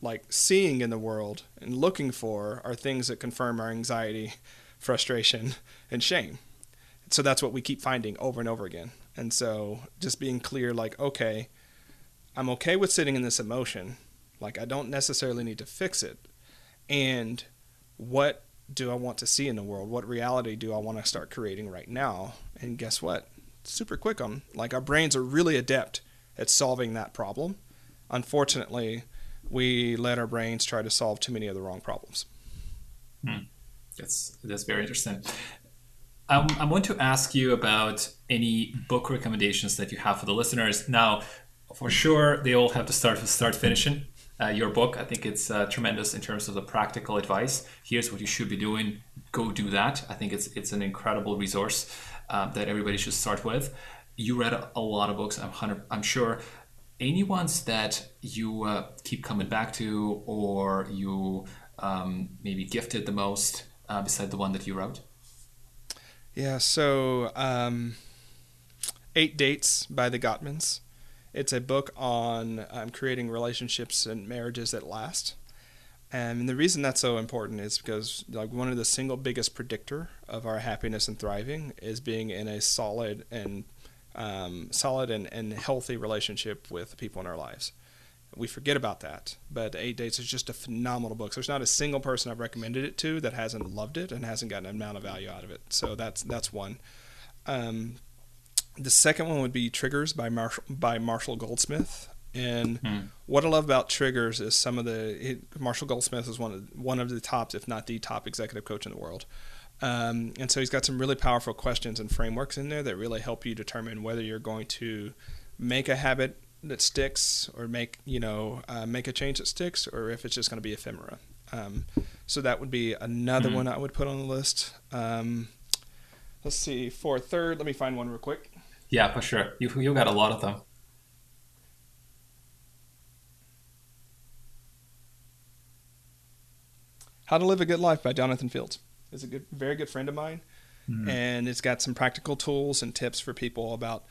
like seeing in the world and looking for are things that confirm our anxiety, frustration, and shame. So that's what we keep finding over and over again. And so just being clear, like, okay, I'm okay with sitting in this emotion. Like, I don't necessarily need to fix it. And what do I want to see in the world? What reality do I want to start creating right now? And guess what? Super quick on like our brains are really adept at solving that problem. Unfortunately, we let our brains try to solve too many of the wrong problems. Hmm. That's that's very interesting. Um, I want to ask you about any book recommendations that you have for the listeners. Now, for sure, they all have to start start finishing. Uh, your book, I think it's uh, tremendous in terms of the practical advice. Here's what you should be doing. Go do that. I think it's it's an incredible resource uh, that everybody should start with. You read a, a lot of books. I'm I'm sure any ones that you uh, keep coming back to or you um, maybe gifted the most uh, beside the one that you wrote? Yeah, so um, Eight Dates by the Gottmans. It's a book on um, creating relationships and marriages that last. And the reason that's so important is because like one of the single biggest predictor of our happiness and thriving is being in a solid and um, solid and, and healthy relationship with people in our lives. We forget about that, but Eight Dates is just a phenomenal book. So There's not a single person I've recommended it to that hasn't loved it and hasn't gotten an amount of value out of it. So that's that's one. Um, the second one would be Triggers by Marshall by Marshall Goldsmith. And hmm. what I love about Triggers is some of the it, Marshall Goldsmith is one of one of the tops, if not the top executive coach in the world. Um, and so he's got some really powerful questions and frameworks in there that really help you determine whether you're going to make a habit that sticks or make you know uh, make a change that sticks or if it's just going to be ephemera. Um, so that would be another mm-hmm. one I would put on the list. Um, let's see for third. Let me find one real quick. Yeah, for sure. You you got a lot of them. How to Live a Good Life by Jonathan Fields is a good, very good friend of mine, mm-hmm. and it's got some practical tools and tips for people about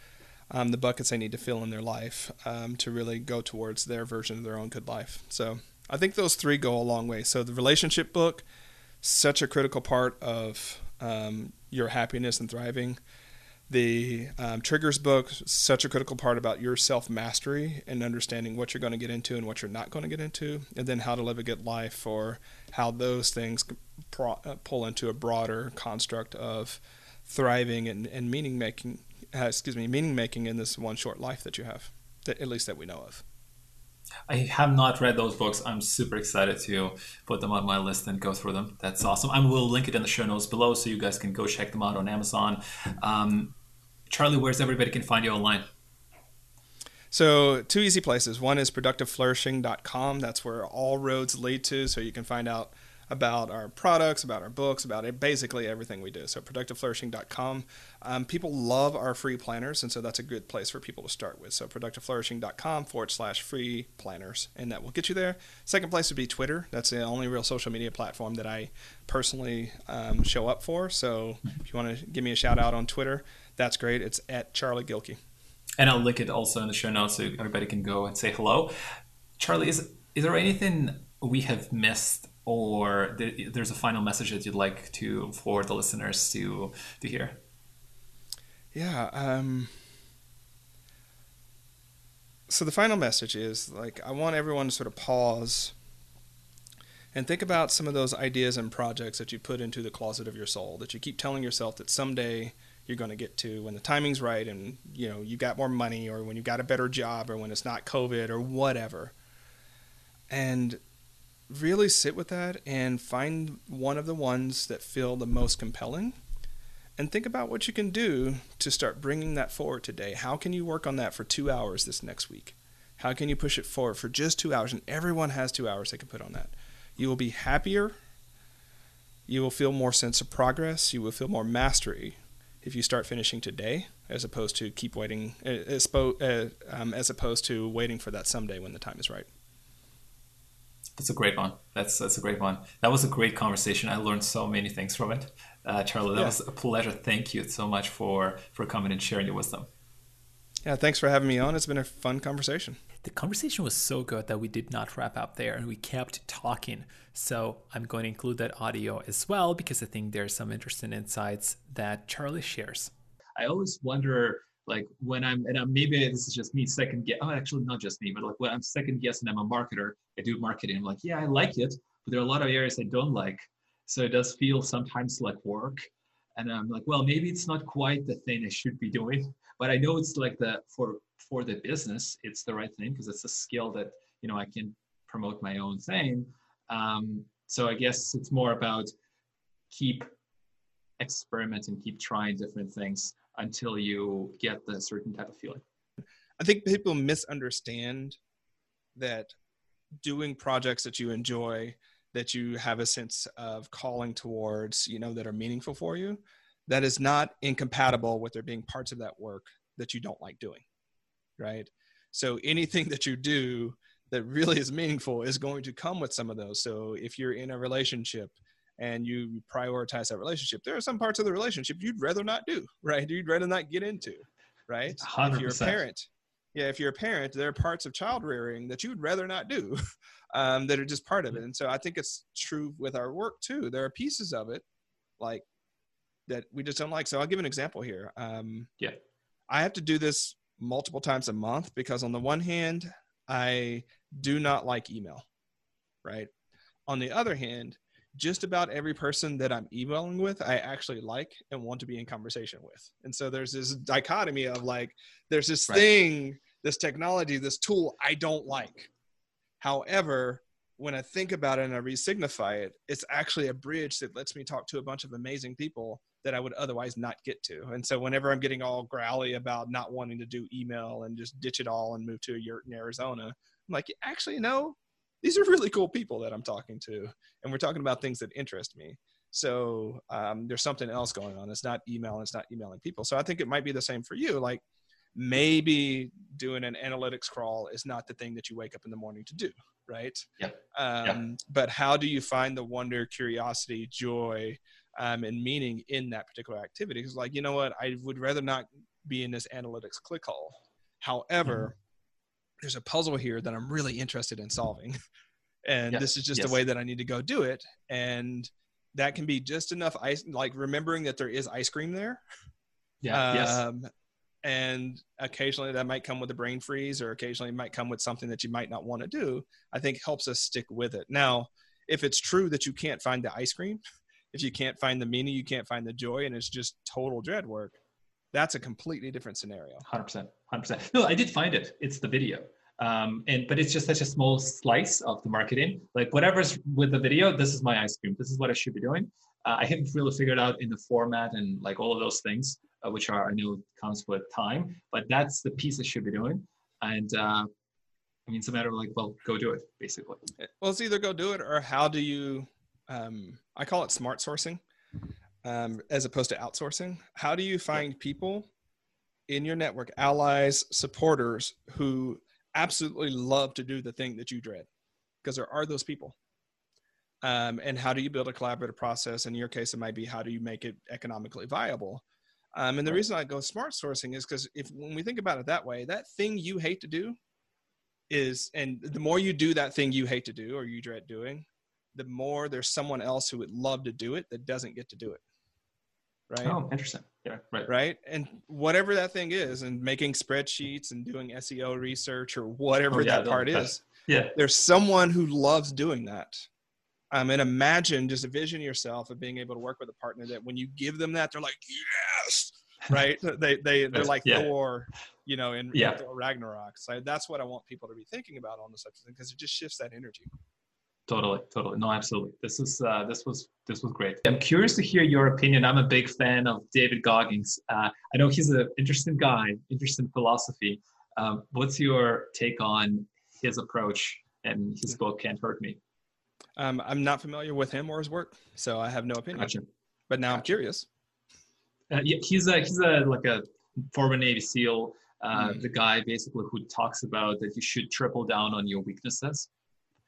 um, the buckets they need to fill in their life um, to really go towards their version of their own good life. So I think those three go a long way. So the relationship book, such a critical part of um, your happiness and thriving. The um, Triggers book, such a critical part about your self mastery and understanding what you're going to get into and what you're not going to get into, and then how to live a good life or how those things pro- uh, pull into a broader construct of thriving and, and meaning making. Uh, excuse me, meaning making in this one short life that you have, that, at least that we know of. I have not read those books. I'm super excited to put them on my list and go through them. That's awesome. I will link it in the show notes below so you guys can go check them out on Amazon. Um, Charlie, where's everybody can find you online? So, two easy places. One is productiveflourishing.com. That's where all roads lead to. So, you can find out about our products, about our books, about it, basically everything we do. So productiveflourishing.com. Um, people love our free planners, and so that's a good place for people to start with. So productiveflourishing.com forward slash free planners, and that will get you there. Second place would be Twitter. That's the only real social media platform that I personally um, show up for. So if you want to give me a shout out on Twitter, that's great. It's at Charlie Gilkey. And I'll link it also in the show notes so everybody can go and say hello. Charlie, is is there anything we have missed or there's a final message that you'd like to for the listeners to to hear yeah um, so the final message is like i want everyone to sort of pause and think about some of those ideas and projects that you put into the closet of your soul that you keep telling yourself that someday you're going to get to when the timing's right and you know you got more money or when you got a better job or when it's not covid or whatever and really sit with that and find one of the ones that feel the most compelling and think about what you can do to start bringing that forward today. How can you work on that for two hours this next week? How can you push it forward for just two hours? And everyone has two hours they can put on that. You will be happier. You will feel more sense of progress. You will feel more mastery if you start finishing today, as opposed to keep waiting, as, uh, um, as opposed to waiting for that someday when the time is right. That's a great one. That's that's a great one. That was a great conversation. I learned so many things from it. uh, Charlie. That yeah. was a pleasure. Thank you so much for for coming and sharing your wisdom. Yeah, thanks for having me on. It's been a fun conversation. The conversation was so good that we did not wrap up there and we kept talking. So I'm going to include that audio as well because I think there's some interesting insights that Charlie shares. I always wonder like when I'm and I'm, maybe this is just me second guess. Oh, actually not just me, but like when I'm second guessing, I'm a marketer. I do marketing. I'm like, yeah, I like it, but there are a lot of areas I don't like. So it does feel sometimes like work. And I'm like, well, maybe it's not quite the thing I should be doing, but I know it's like the for for the business, it's the right thing because it's a skill that you know I can promote my own thing. Um, so I guess it's more about keep experimenting, keep trying different things until you get the certain type of feeling. I think people misunderstand that doing projects that you enjoy that you have a sense of calling towards, you know, that are meaningful for you, that is not incompatible with there being parts of that work that you don't like doing. Right. So anything that you do that really is meaningful is going to come with some of those. So if you're in a relationship and you prioritize that relationship, there are some parts of the relationship you'd rather not do, right? You'd rather not get into, right? 100%. If you're a parent, yeah, if you're a parent, there are parts of child rearing that you would rather not do um, that are just part of it. And so I think it's true with our work too. There are pieces of it like that we just don't like. So I'll give an example here. Um, yeah. I have to do this multiple times a month because on the one hand, I do not like email, right? On the other hand, just about every person that I'm emailing with, I actually like and want to be in conversation with. And so there's this dichotomy of like, there's this right. thing, this technology, this tool I don't like. However, when I think about it and I resignify it, it's actually a bridge that lets me talk to a bunch of amazing people that I would otherwise not get to. And so whenever I'm getting all growly about not wanting to do email and just ditch it all and move to a yurt in Arizona, I'm like, actually, no, these are really cool people that I'm talking to, and we're talking about things that interest me. So um, there's something else going on. It's not email. It's not emailing people. So I think it might be the same for you. Like maybe doing an analytics crawl is not the thing that you wake up in the morning to do, right? Yeah. Um, yeah. But how do you find the wonder, curiosity, joy, um, and meaning in that particular activity? Because, like, you know what? I would rather not be in this analytics click hole. However, mm-hmm there's a puzzle here that I'm really interested in solving. and yes. this is just yes. a way that I need to go do it. And that can be just enough ice, like remembering that there is ice cream there. Yeah. Um, yes. And occasionally that might come with a brain freeze, or occasionally it might come with something that you might not want to do. I think helps us stick with it. Now, if it's true that you can't find the ice cream, if you can't find the meaning, you can't find the joy, and it's just total dread work, that's a completely different scenario. Hundred percent, hundred percent. No, I did find it. It's the video, um, and but it's just such a small slice of the marketing. Like whatever's with the video, this is my ice cream. This is what I should be doing. Uh, I haven't really figured out in the format and like all of those things, uh, which are I know comes with time. But that's the piece I should be doing, and uh, I mean it's a matter of like, well, go do it, basically. Well, it's either go do it or how do you? Um, I call it smart sourcing um, as opposed to outsourcing? How do you find people in your network, allies, supporters who absolutely love to do the thing that you dread? Because there are those people. Um, and how do you build a collaborative process? In your case, it might be how do you make it economically viable? Um, and the reason I go smart sourcing is because if when we think about it that way, that thing you hate to do is, and the more you do that thing you hate to do or you dread doing, the more there's someone else who would love to do it that doesn't get to do it right? Oh, interesting. Yeah, right. Right. And whatever that thing is, and making spreadsheets and doing SEO research or whatever oh, yeah, that part is, yeah, there's someone who loves doing that. Um, and imagine, just envision yourself of being able to work with a partner that when you give them that, they're like, yes, right? they they they're like yeah. Thor, you know, in, yeah. in Ragnarok. So that's what I want people to be thinking about on the subject because it just shifts that energy. Totally, totally. No, absolutely. This is uh, this was this was great. I'm curious to hear your opinion. I'm a big fan of David Goggins. Uh, I know he's an interesting guy, interesting philosophy. Um, what's your take on his approach and his book "Can't Hurt Me"? Um, I'm not familiar with him or his work, so I have no opinion. Gotcha. But now gotcha. I'm curious. Uh, yeah, he's a he's a like a former Navy SEAL. Uh, mm. The guy basically who talks about that you should triple down on your weaknesses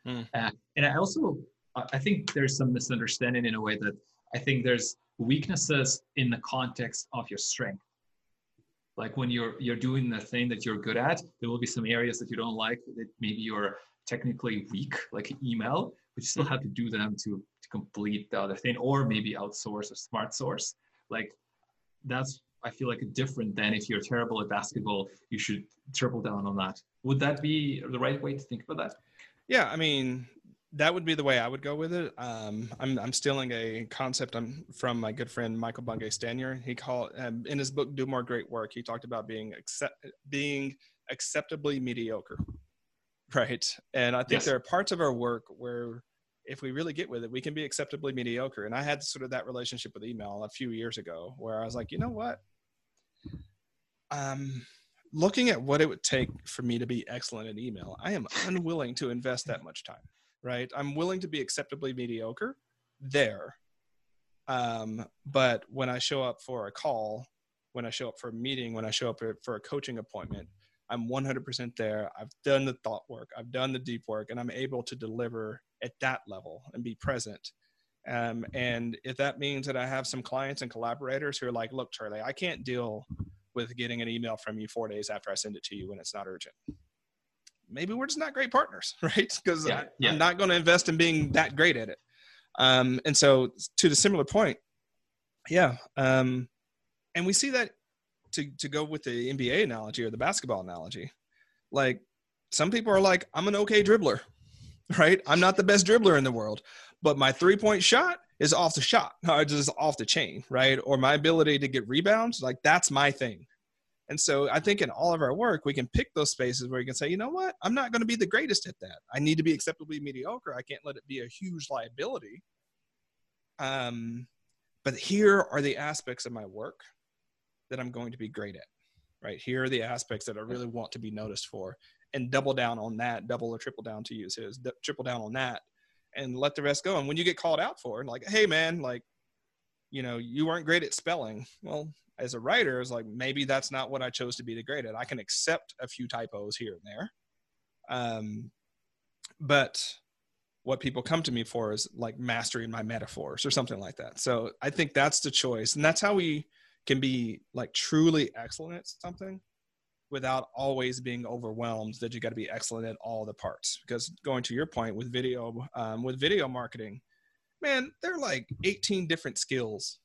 Mm. Uh, and I also I think there's some misunderstanding in a way that I think there's weaknesses in the context of your strength. Like when you're you're doing the thing that you're good at, there will be some areas that you don't like that maybe you're technically weak, like email, but you still have to do them to, to complete the other thing, or maybe outsource or smart source. Like that's I feel like different than if you're terrible at basketball, you should triple down on that. Would that be the right way to think about that? Yeah, I mean, that would be the way I would go with it. Um, I'm, I'm stealing a concept I'm, from my good friend Michael Bungay Stanier. He called um, in his book "Do More Great Work." He talked about being accept, being acceptably mediocre, right? And I think yes. there are parts of our work where if we really get with it, we can be acceptably mediocre. And I had sort of that relationship with email a few years ago where I was like, you know what? um, looking at what it would take for me to be excellent in email, I am unwilling to invest that much time. Right? I'm willing to be acceptably mediocre there. Um, but when I show up for a call, when I show up for a meeting, when I show up for a coaching appointment, I'm 100% there. I've done the thought work, I've done the deep work, and I'm able to deliver at that level and be present. Um, and if that means that I have some clients and collaborators who are like, look, Charlie, I can't deal with getting an email from you four days after I send it to you when it's not urgent. Maybe we're just not great partners, right? Because yeah, yeah. I'm not going to invest in being that great at it. Um, and so, to the similar point, yeah. Um, and we see that to, to go with the NBA analogy or the basketball analogy. Like, some people are like, I'm an okay dribbler, right? I'm not the best dribbler in the world, but my three point shot is off the shot or just off the chain, right? Or my ability to get rebounds, like that's my thing. And so I think in all of our work, we can pick those spaces where you can say, you know what, I'm not going to be the greatest at that. I need to be acceptably mediocre. I can't let it be a huge liability. Um, but here are the aspects of my work that I'm going to be great at, right? Here are the aspects that I really want to be noticed for, and double down on that, double or triple down to use his, triple down on that, and let the rest go. And when you get called out for like, hey man, like, you know, you weren't great at spelling. Well, as a writer, it's like maybe that's not what I chose to be great at. I can accept a few typos here and there. Um, but what people come to me for is like mastering my metaphors or something like that. So I think that's the choice. And that's how we can be like truly excellent at something without always being overwhelmed that you got to be excellent at all the parts. Because going to your point with video um, with video marketing man there are like 18 different skills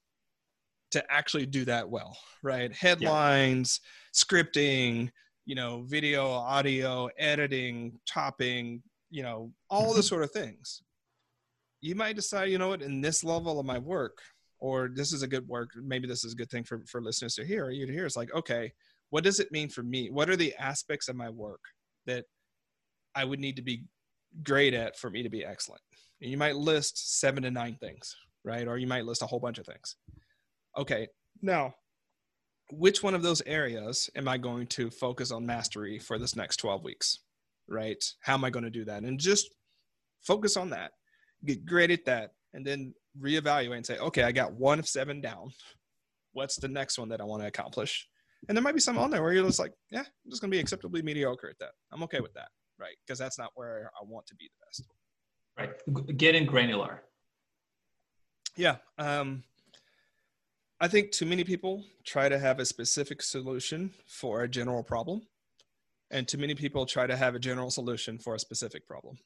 to actually do that well right? Headlines yeah. scripting you know video audio editing topping you know all the sort of things. You might decide you know what in this level of my work or this is a good work maybe this is a good thing for, for listeners to hear or you to hear it's like okay what does it mean for me? What are the aspects of my work that i would need to be great at for me to be excellent? And you might list seven to nine things right? Or you might list a whole bunch of things. Okay now which one of those areas am i going to focus on mastery for this next 12 weeks right? How am i going to do that? And just focus on that. Get great at that and then reevaluate and say okay i got one of seven down. What's the next one that i want to accomplish and there might be some on there where you're just like, yeah, I'm just going to be acceptably mediocre at that. I'm okay with that, right? Because that's not where I want to be the best. Right. Getting granular. Yeah. Um, I think too many people try to have a specific solution for a general problem, and too many people try to have a general solution for a specific problem.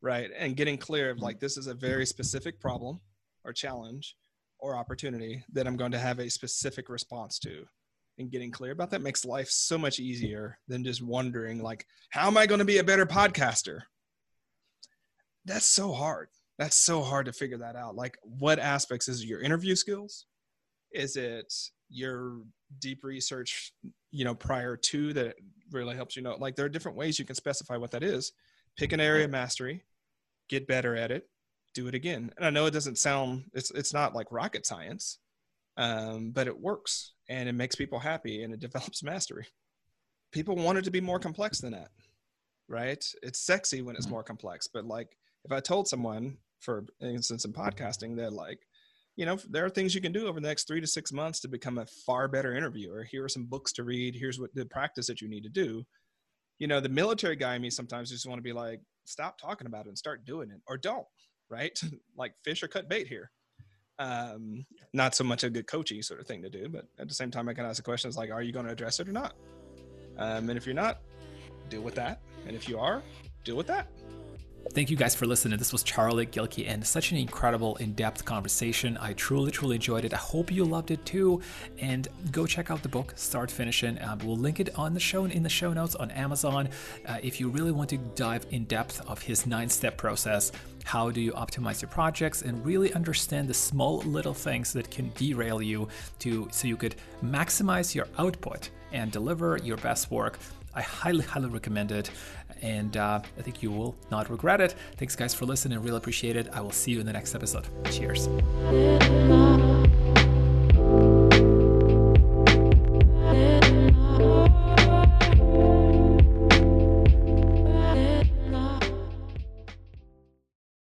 Right. And getting clear of like, this is a very specific problem or challenge or opportunity that I'm going to have a specific response to and getting clear about that makes life so much easier than just wondering like how am i going to be a better podcaster? That's so hard. That's so hard to figure that out. Like what aspects is your interview skills? Is it your deep research you know prior to that really helps you know like there are different ways you can specify what that is. Pick an area of mastery get better at it do it again. And i know it doesn't sound it's it's not like rocket science um, but it works and it makes people happy and it develops mastery. People want it to be more complex than that, right? It's sexy when it's mm-hmm. more complex, but like if I told someone, for instance, in podcasting, that like, you know, there are things you can do over the next three to six months to become a far better interviewer. Here are some books to read. Here's what the practice that you need to do. You know, the military guy in me sometimes just want to be like, stop talking about it and start doing it, or don't, right? like fish or cut bait here. Um, not so much a good coachy sort of thing to do, but at the same time, I can ask the questions like, are you going to address it or not? Um, and if you're not, deal with that. And if you are, deal with that. Thank you guys for listening. This was Charlie Gilkey and such an incredible, in depth conversation. I truly, truly enjoyed it. I hope you loved it too. And go check out the book, Start Finishing. Uh, we'll link it on the show in the show notes on Amazon. Uh, if you really want to dive in depth of his nine step process, how do you optimize your projects and really understand the small little things that can derail you to so you could maximize your output and deliver your best work I highly, highly recommend it. And uh, I think you will not regret it. Thanks, guys, for listening. I Really appreciate it. I will see you in the next episode. Cheers.